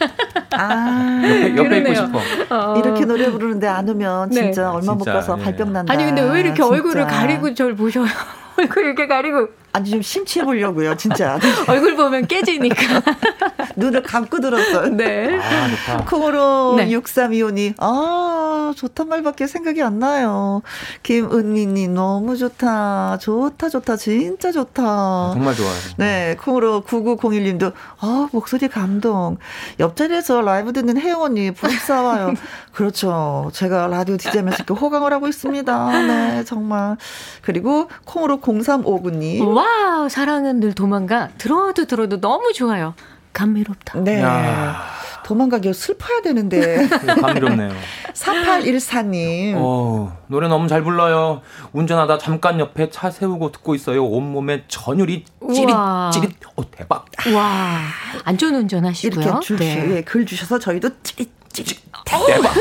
아, 옆에, 옆에 있고 싶어. 어. 이렇게 노래 부르는데 안 오면 네. 진짜 얼마 진짜, 못 가서 예. 발병 난다. 아니 근데 왜 이렇게 진짜. 얼굴을 가리고 저를 보셔요? 얼굴 이렇게 가리고. 아니 좀 심취해 보려고요, 진짜. 얼굴 보면 깨지니까. 눈을 감고 들었어요. 네. 아, 좋다. 콩으로 네. 6325님, 아, 좋단 말밖에 생각이 안 나요. 김은미님, 너무 좋다. 좋다, 좋다. 진짜 좋다. 아, 정말 좋아요. 네. 콩으로 9901님도, 아, 목소리 감동. 옆자리에서 라이브 듣는 혜영 언니, 부럽사와요. 그렇죠. 제가 라디오 디자이면서 이렇게 호강을 하고 있습니다. 네, 정말. 그리고 콩으로 0359님. 와 사랑은 늘 도망가. 들어도 들어도 너무 좋아요. 감미롭다. 네. 야. 도망가기 슬퍼야 되는데. 감미롭네요. 3814님. 어, 노래 너무 잘 불러요. 운전하다 잠깐 옆에 차 세우고 듣고 있어요. 온몸에 전율이 찌릿 찌릿. 어, 대박. 와. 안전 운전 하시고요. 이렇게 줄, 네. 예, 글 주셔서 저희도 찌릿 찌릿. 대박.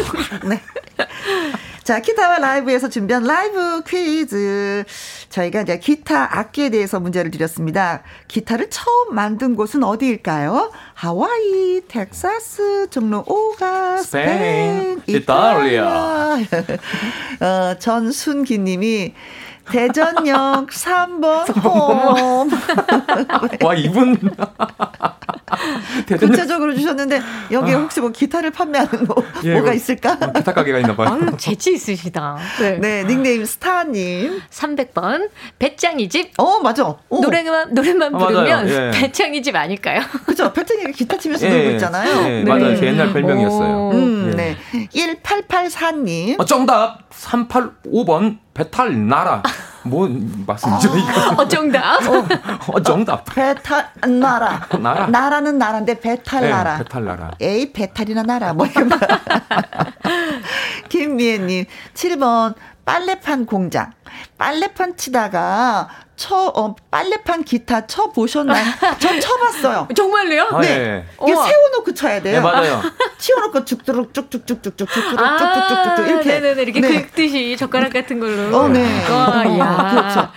네. 자, 기타와 라이브에서 준비한 라이브 퀴즈. 저희가 이제 기타 악기에 대해서 문제를 드렸습니다. 기타를 처음 만든 곳은 어디일까요? 하와이, 텍사스, 종로 5가, 스페인, 이탈리아. 어, 전순기 님이 대전역 3번 홈. 와, 이분. 구체적으로 주셨는데, 여기에 아. 혹시 뭐 기타를 판매하는 뭐, 예, 뭐가 뭐, 있을까? 어, 기타 가게가 있나 봐요. 아유, 재치 있으시다. 네. 네, 닉네임 스타님. 300번. 배짱이 집. 어, 맞아. 오. 노래만, 노래만 아, 부르면 예. 배짱이 집 아닐까요? 그죠. 배짱이가 기타 치면서 예, 놀고 있잖아요. 예, 네. 맞아요. 제 옛날 별명이었어요. 음, 예. 네. 1884님. 어, 정답. 385번. 배탈 나라. 뭐 말씀이죠 아, 이거? 어 정답. 어, 어 정답. 배탈 나라. 나라. 나라는 나라인데 배탈 네, 나라. 배탈 나라. 에이 배탈이나 나라 뭐 이거. 김미애님 7번 빨래판 공장. 빨래판 치다가 쳐, 어, 빨래판 기타 쳐 보셨나요? 전 쳐봤어요. 정말요? 아, 네. 예. 이게. 세워놓고 쳐야 돼요. 네, 맞아요. 치워놓고 쭉쭉 쭉쭉쭉쭉쭉 쭉쭉 쭉쭉쭉쭉 이렇게. 네네네 이렇게 네. 긁듯이 젓가락 같은 걸로. 어, 네. 와, 야. 그렇죠.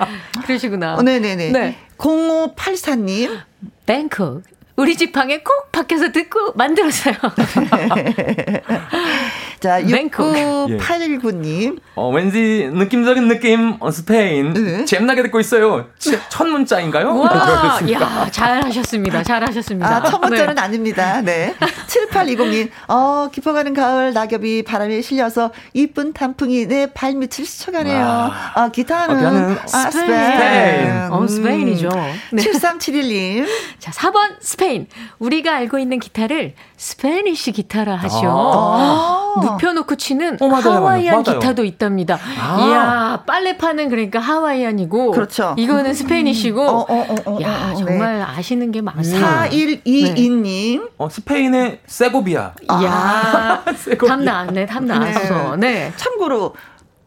그러시구나. 어, 네네네. 네. 0584님. 뱅콕. 우리 집 방에 꼭 밖에서 듣고 만들었어요. 자, 6989님. 어, 왠지 느낌적인 느낌, 어, 스페인. 네. 잼나게 듣고 있어요. 첫 문자인가요? 와, 야, 잘하셨습니다. 잘하셨습니다. 아, 첫 문자는 네. 아닙니다. 네. 7820님, 어, 깊어가는 가을 낙엽이 바람에 실려서 이쁜 단풍이 내 발밑을 스쳐가네요. 와. 아, 기타는. 아, 스페인. 스페인. 어, 스페인이죠. 네. 7371님. 자, 4번 스페인. 우리가 알고 있는 기타를 Spanish 기타라 하셔. 아~ 눕혀놓고 치는 어, 맞아요, 하와이안 맞아요. 기타도 있답니다. 아~ 이야, 빨래판은 그러니까 Hawaiian이고. 그렇죠. 이거는 Spanish고. 어, 어, 어, 어, 야, 정말 네. 아시는 게 많네요. 4122님. 네. 어, 스페인의 세고비아. 이야, 답 나왔네, 답 나왔어. 네. 네. 참고로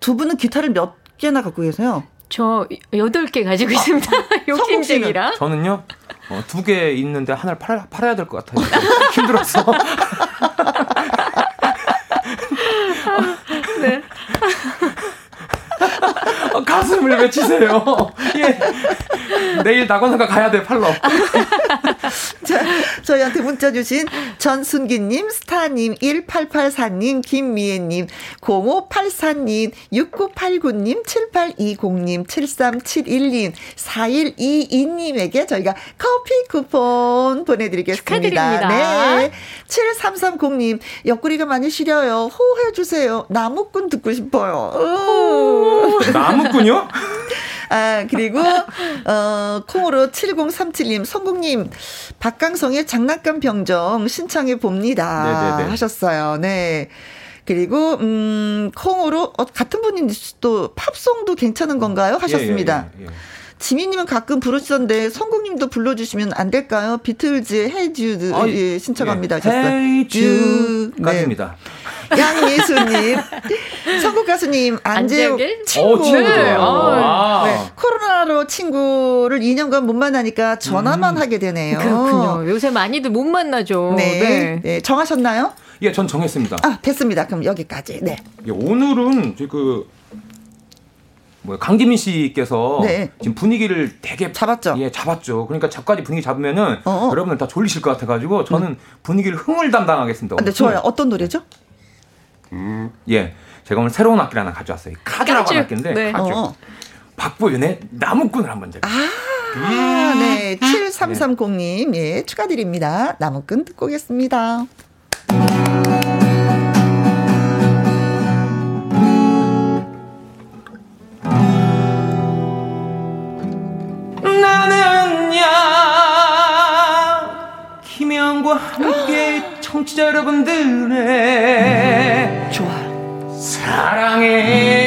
두 분은 기타를 몇 개나 갖고 계세요? 저 8개 가지고 있습니다. 욕심쟁이라. 저는요, 어, 두 개 있는데 하나를 팔아, 팔아야 될 것 같아요. 힘들었어. 네. 어, 가슴을 외치세요. 예. 내일 낙원사가 가야 돼, 팔러. 자, 저희한테 문자 주신 전순기님, 스타님, 1884님, 김미애님, 0584님, 6989님, 7820님, 7371님, 4122님에게 저희가 커피 쿠폰 보내드리겠습니다. 축하드립니다. 네. 7330님, 옆구리가 많이 시려요. 호호해주세요. 나무꾼 듣고 싶어요. 나무꾼 요? 아, 그리고, 어, 콩으로 7037님, 성국님, 박강성의 장난감 병정 신청해 봅니다. 네네네. 하셨어요. 네. 그리고 음 콩으로 어, 같은 분이 또 팝송도 괜찮은 건가요? 하셨습니다. 예, 예, 예, 예. 지민님은 가끔 부르시던데 성국님도 불러주시면 안 될까요? 비틀즈의 Hey Jude 어, 예, 신청합니다. 예. Hey Jude까지입니다. 네. 양예수님, 성국 가수님 안재욱 친구. 어, 친구. 네. 어. 네. 코로나로 친구를 2년간 못 만나니까 전화만 음. 하게 되네요. 그렇군요. 요새 많이들 못 만나죠. 네. 네. 네. 정하셨나요? 예, 전 정했습니다. 아, 됐습니다. 그럼 여기까지. 네. 예, 오늘은 그 뭐 강기민 씨께서 네. 지금 분위기를 되게 잡았죠. 예, 잡았죠. 그러니까 저까지 분위기 잡으면은 어어. 여러분들 다 졸리실 것 같아가지고 저는 음. 분위기를 흥을 담당하겠습니다. 아, 네, 좋아요. 어떤 노래죠? 음, 예, 제가 오늘 새로운 악기를 하나 가져왔어요. 카드라고 하는 악기인데 네. 카드. 어. 박보윤의 나무꾼을 한번 제가. 아, 아 네. 7330님, 예, 축하드립니다. 나무꾼 듣고 오겠습니다. 청취자 여러분들의 좋아. 사랑해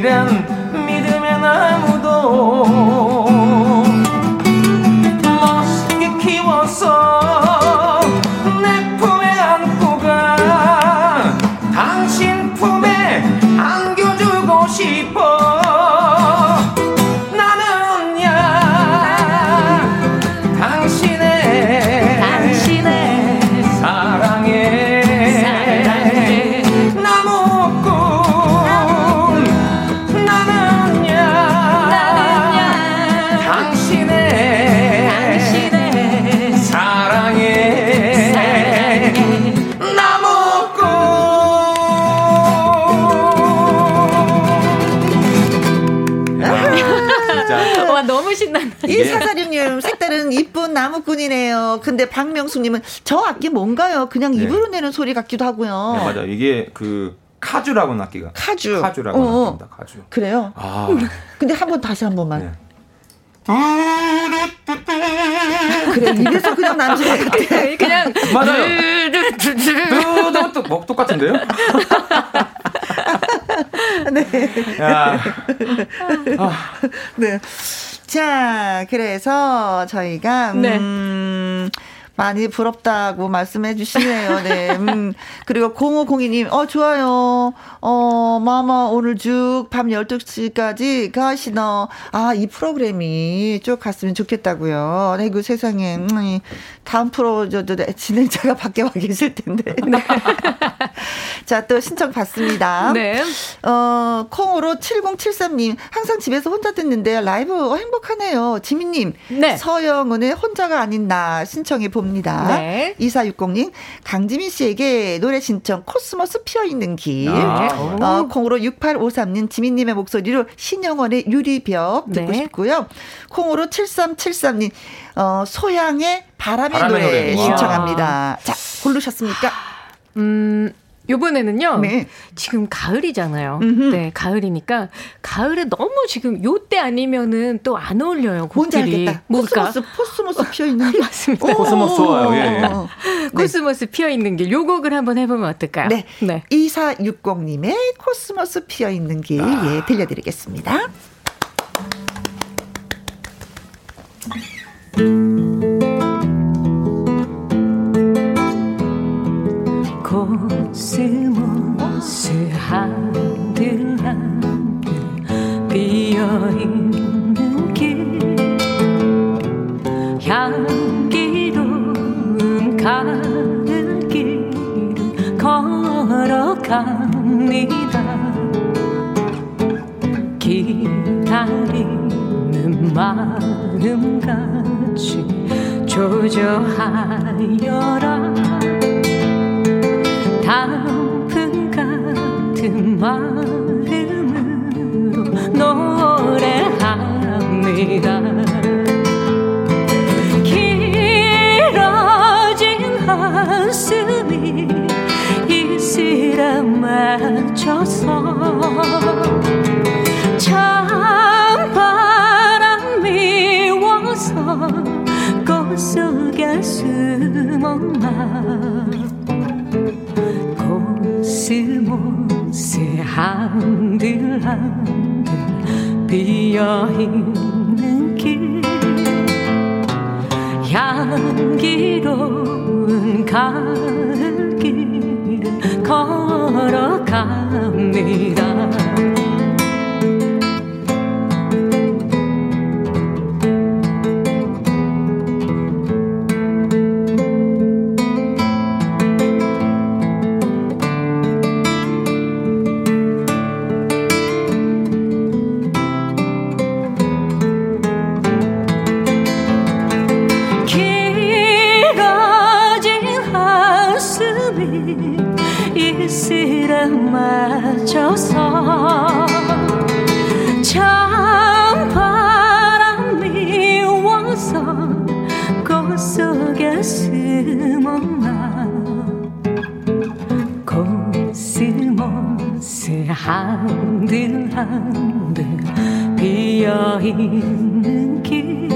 행 나무꾼이네요. 근데 박명숙님은 저 악기 뭔가요? 그냥 네. 입으로 내는 소리 같기도 하고요. 네, 맞아. 이게 그 카주라고 하는 악기가. 카주. 카주라고 하는 어. 악기입니다. 카주. 그래요? 아. 근데 한번 다시 한 번만. 네. 그래 입에서 그냥 같아. 그냥 맞아요. 또, 뭐, 똑같은데요? 네. 야. 아. 네. 자, 그래서 저희가 네. 음, 많이 부럽다고 말씀해 주시네요. 네. 음. 그리고 0502님, 어, 좋아요. 어, 마마 오늘 쭉 밤 12시까지 가시너. 아, 이 프로그램이 쭉 갔으면 좋겠다고요. 네, 그 세상에. 음, 다음 프로, 저, 저, 진행자가 밖에 와 계실 텐데. 네. 자, 또 신청 받습니다. 네. 어, 콩으로 7073님, 항상 집에서 혼자 듣는데 라이브 행복하네요. 지민님, 네. 서영은의 혼자가 아닌 나 신청해 봅니다. 네. 2460님, 강지민 씨에게 노래 신청 코스모스 피어있는 길. 아, 어, 콩으로 6853님, 지민님의 목소리로 신형원의 유리벽 듣고 네. 싶고요. 콩으로 7373님, 어, 소향의 바람의, 바람의 노래, 노래 신청합니다. 자, 고르셨습니까? 음, 요번에는요. 네. 지금 가을이잖아요. 음흠. 네, 가을이니까 가을에 너무 지금 요때 아니면은 또 안 어울려요. 뭔지 알겠다. 뭘까? 코스모스 코스모스 피어 있는 게 맞습니다. 코스모스 좋아요. 예, 예. 네. 코스모스 피어 있는 길. 요 곡을 한번 해 보면 어떨까요? 네. 네. 2460님의 코스모스 피어 있는 길 아. 예, 들려 드리겠습니다. 코스모스 하늘 하늘 비어있는 길. 향기로운 가을길을 걸어갑니다. 기다리는 마음같이 조져하여라 단풍 같은 마음으로 노래합니다. 길어진 한숨이 이슬에 맞춰서 찬바람이 와서 꽃 속에 숨었나 스모스 한들한들 비어있는 길. 향기로운 가을 길을 걸어갑니다 비어있는 길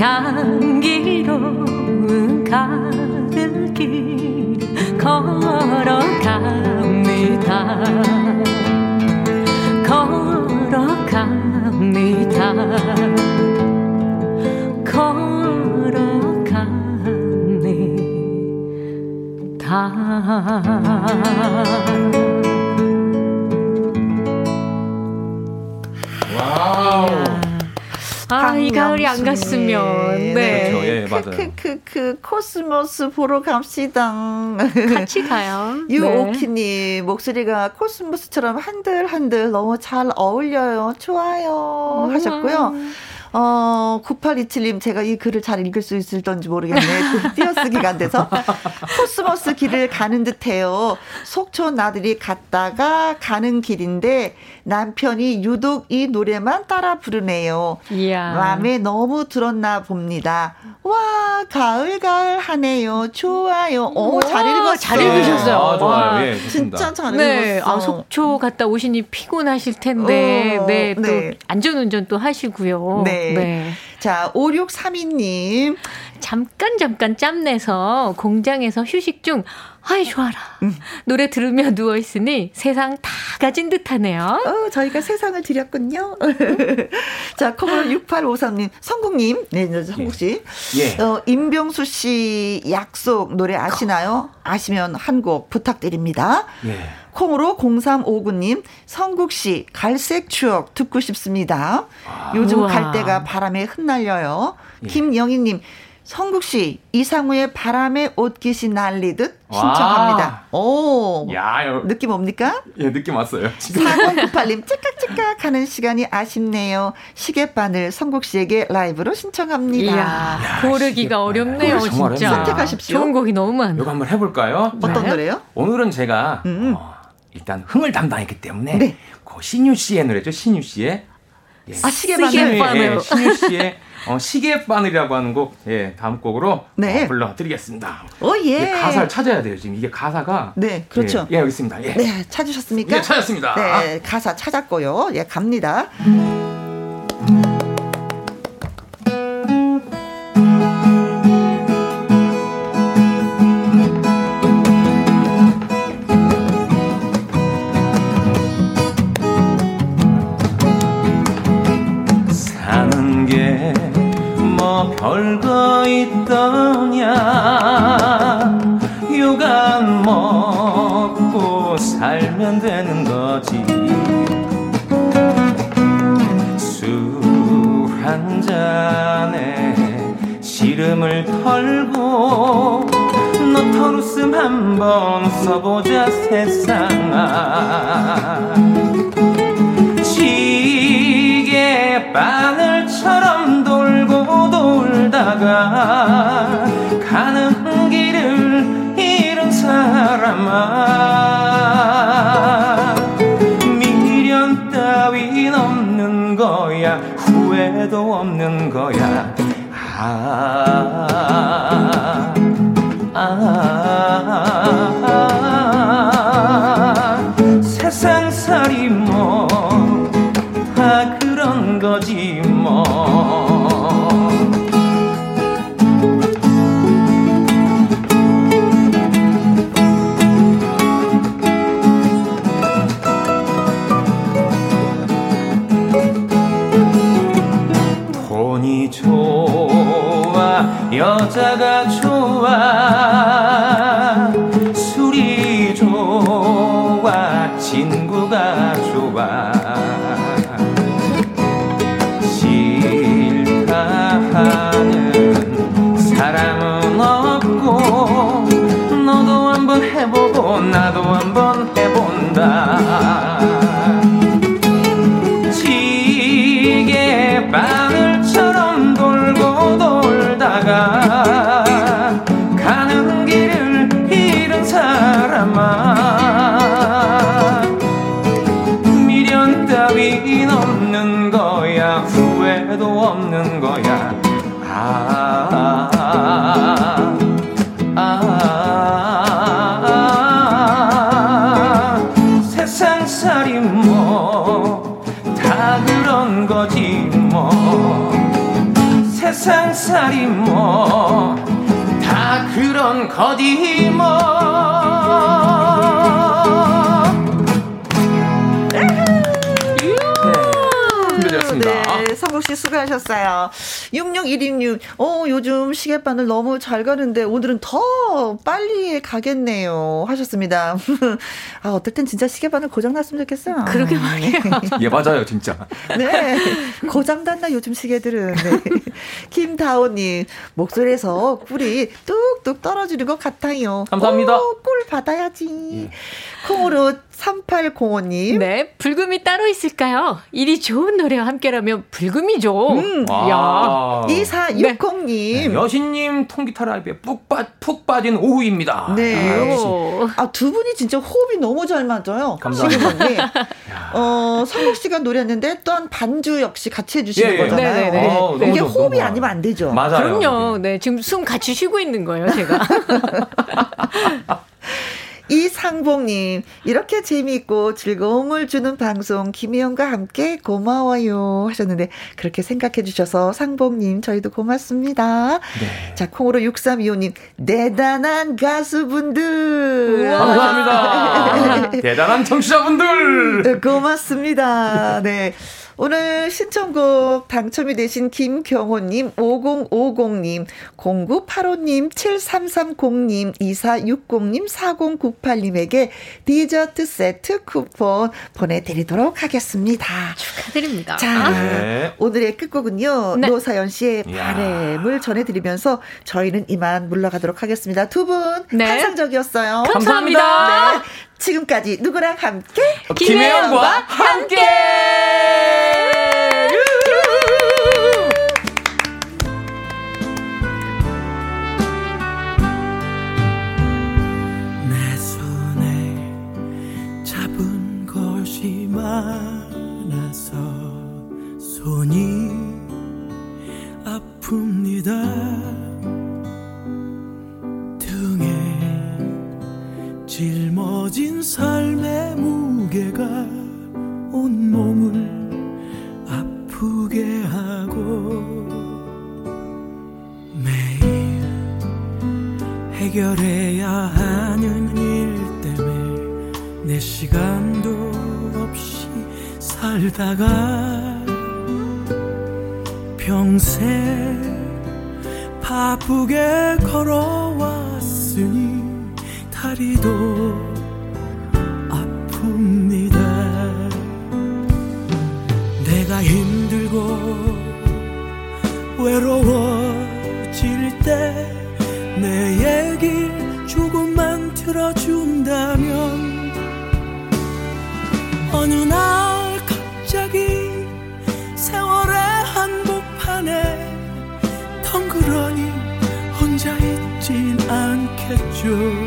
향기로운 가을 길 걸어가 걸어갑니다. 걸어갑니다. 아, 이 가을이 안 갔으면. 네. 네. 그렇죠. 예, 맞아요. 그, 그, 그, 코스모스 보러 갑시다. 같이 가요. 유오키님, 네. 목소리가 코스모스처럼 한들한들 너무 잘 어울려요. 좋아요. 음. 하셨고요. 어, 9827님, 제가 이 글을 잘 읽을 수 있을던지 모르겠네. 띄어쓰기가 안 돼서. 코스모스 길을 가는 듯 해요. 속초 나들이 갔다가 가는 길인데, 남편이 유독 이 노래만 따라 부르네요. 이야. 마음에 너무 들었나 봅니다. 와, 가을, 가을 하네요. 좋아요. 오, 잘 읽었어요. 잘 읽으셨어요. 아, 좋아요. 예, 진짜 잘 네. 읽었어. 아, 속초 갔다 오시니 피곤하실 텐데, 어, 네, 또 네. 안전운전 또 하시고요. 네. 네. 자, 5632님. 잠깐 잠깐 짬내서 공장에서 휴식 중 아이 좋아라. 음. 노래 들으며 누워 있으니 세상 다 가진 듯하네요. 어, 저희가 세상을 드렸군요. 자, 콩으로 6853님, 성국님, 네, 성국 씨. 예. 어, 임병수 씨 약속 노래 아시나요? 아시면 한 곡 부탁드립니다. 예. 콩으로 0359님, 성국 씨, 갈색 추억 듣고 싶습니다. 아, 요즘 우와. 갈대가 바람에 흩날려요. 예. 김영희님, 성국 씨, 이상우의 바람에 옷깃이 날리듯 신청합니다. 와. 오. 야, 느낌 옵니까? 예, 느낌 왔어요. 4098님, 찌깍찌깍 하는 시간이 아쉽네요. 시계바늘 성국 씨에게 라이브로 신청합니다. 이야, 고르기가 어렵네요, 진짜. 선택하십시오. 좋은 곡이 너무 많아요. 이거 한번 해볼까요? 어떤 네. 노래요? 오늘은 제가 음. 어, 일단 흥을 담당했기 때문에 네. 그 신유 씨의 노래죠, 신유 씨의. 예. 아, 시계바늘. 시계바늘. 예, 신유 씨의 어, 시계바늘이라고 하는 곡, 예, 다음 곡으로 네. 어, 불러드리겠습니다. 오, 예. 가사를 찾아야 돼요, 지금. 이게 가사가. 네, 그렇죠. 예, 예 여기 있습니다. 예. 네, 찾으셨습니까? 네, 찾았습니다. 네, 가사 찾았고요. 예, 갑니다. 별 살면 되는 거지. 술 한 잔에 시름을 털고 노터루스 한번 써보자 세상아. 시계 바늘처럼 돌고 돌다가 가는 사람아 미련 따윈 없는 거야 후회도 없는 거야. 아, 아, 아, 세상살이 뭐 다 그런 거디 뭐 네, 성국 씨 수고 하셨어요. 66126. 어, 요즘 시계바늘 너무 잘 가는데 오늘은 더 빨리 가겠네요. 하셨습니다. 아, 어떨 땐 진짜 시계바늘 고장났으면 좋겠어요. 그러게 말이에요. 예, 맞아요, 진짜. 네. 고장났나, 요즘 시계들은. 네. 김다오님, 목소리에서 꿀이 뚝뚝 떨어지는 것 같아요. 감사합니다. 오, 꿀 받아야지. 예. 콩으로 3805님. 네, 불금이 따로 있을까요? 일이 좋은 노래와 함께라면 불금이죠. 음, 야. 2460님. 네. 여신님 통기타 라이브에 푹, 빠, 푹 빠진 오후입니다. 네. 아, 두 분이 진짜 호흡이 너무 잘 맞아요. 감사합니다. 네. 어, 성국 씨가 노래했는데 또한 반주 역시 같이 해주시는 예, 예. 거잖아요. 네네네. 네, 네. 어, 이게 호흡이 너무 아니면 안 되죠. 맞아요. 그럼요. 네, 지금 숨 같이 쉬고 있는 거예요, 제가. 이상봉님, 이렇게 재미있고 즐거움을 주는 방송, 김혜영과 함께 고마워요. 하셨는데, 그렇게 생각해 주셔서 상봉님, 저희도 고맙습니다. 네. 자, 콩으로 6325님, 대단한 가수분들. 감사합니다. 대단한 청취자분들. 네, 고맙습니다. 네. 오늘 신청곡 당첨이 되신 김경호님, 5050님, 0985님, 7330님, 2460님, 4098님에게 디저트 세트 쿠폰 보내드리도록 하겠습니다. 축하드립니다. 자, 네. 오늘의 끝곡은요, 네. 노사연 씨의 바램을 전해드리면서 저희는 이만 물러가도록 하겠습니다. 두 분 네. 환상적이었어요. 감사합니다. 네. 지금까지 누구랑 함께? 김혜영과 함께! 내 손에 잡은 것이 많아서 손이 아픕니다. 짊어진 삶의 무게가 온 몸을 아프게 하고 매일 해결해야 하는 일 때문에 내 시간도 없이 살다가 평생 바쁘게 걸어왔으니 다리도 아픕니다. 내가 힘들고 외로워질 때 내 얘기 조금만 들어준다면 어느 날 갑자기 세월의 한복판에 덩그러니 혼자 있진 않겠죠.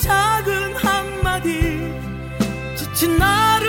작은 한마디 지친 나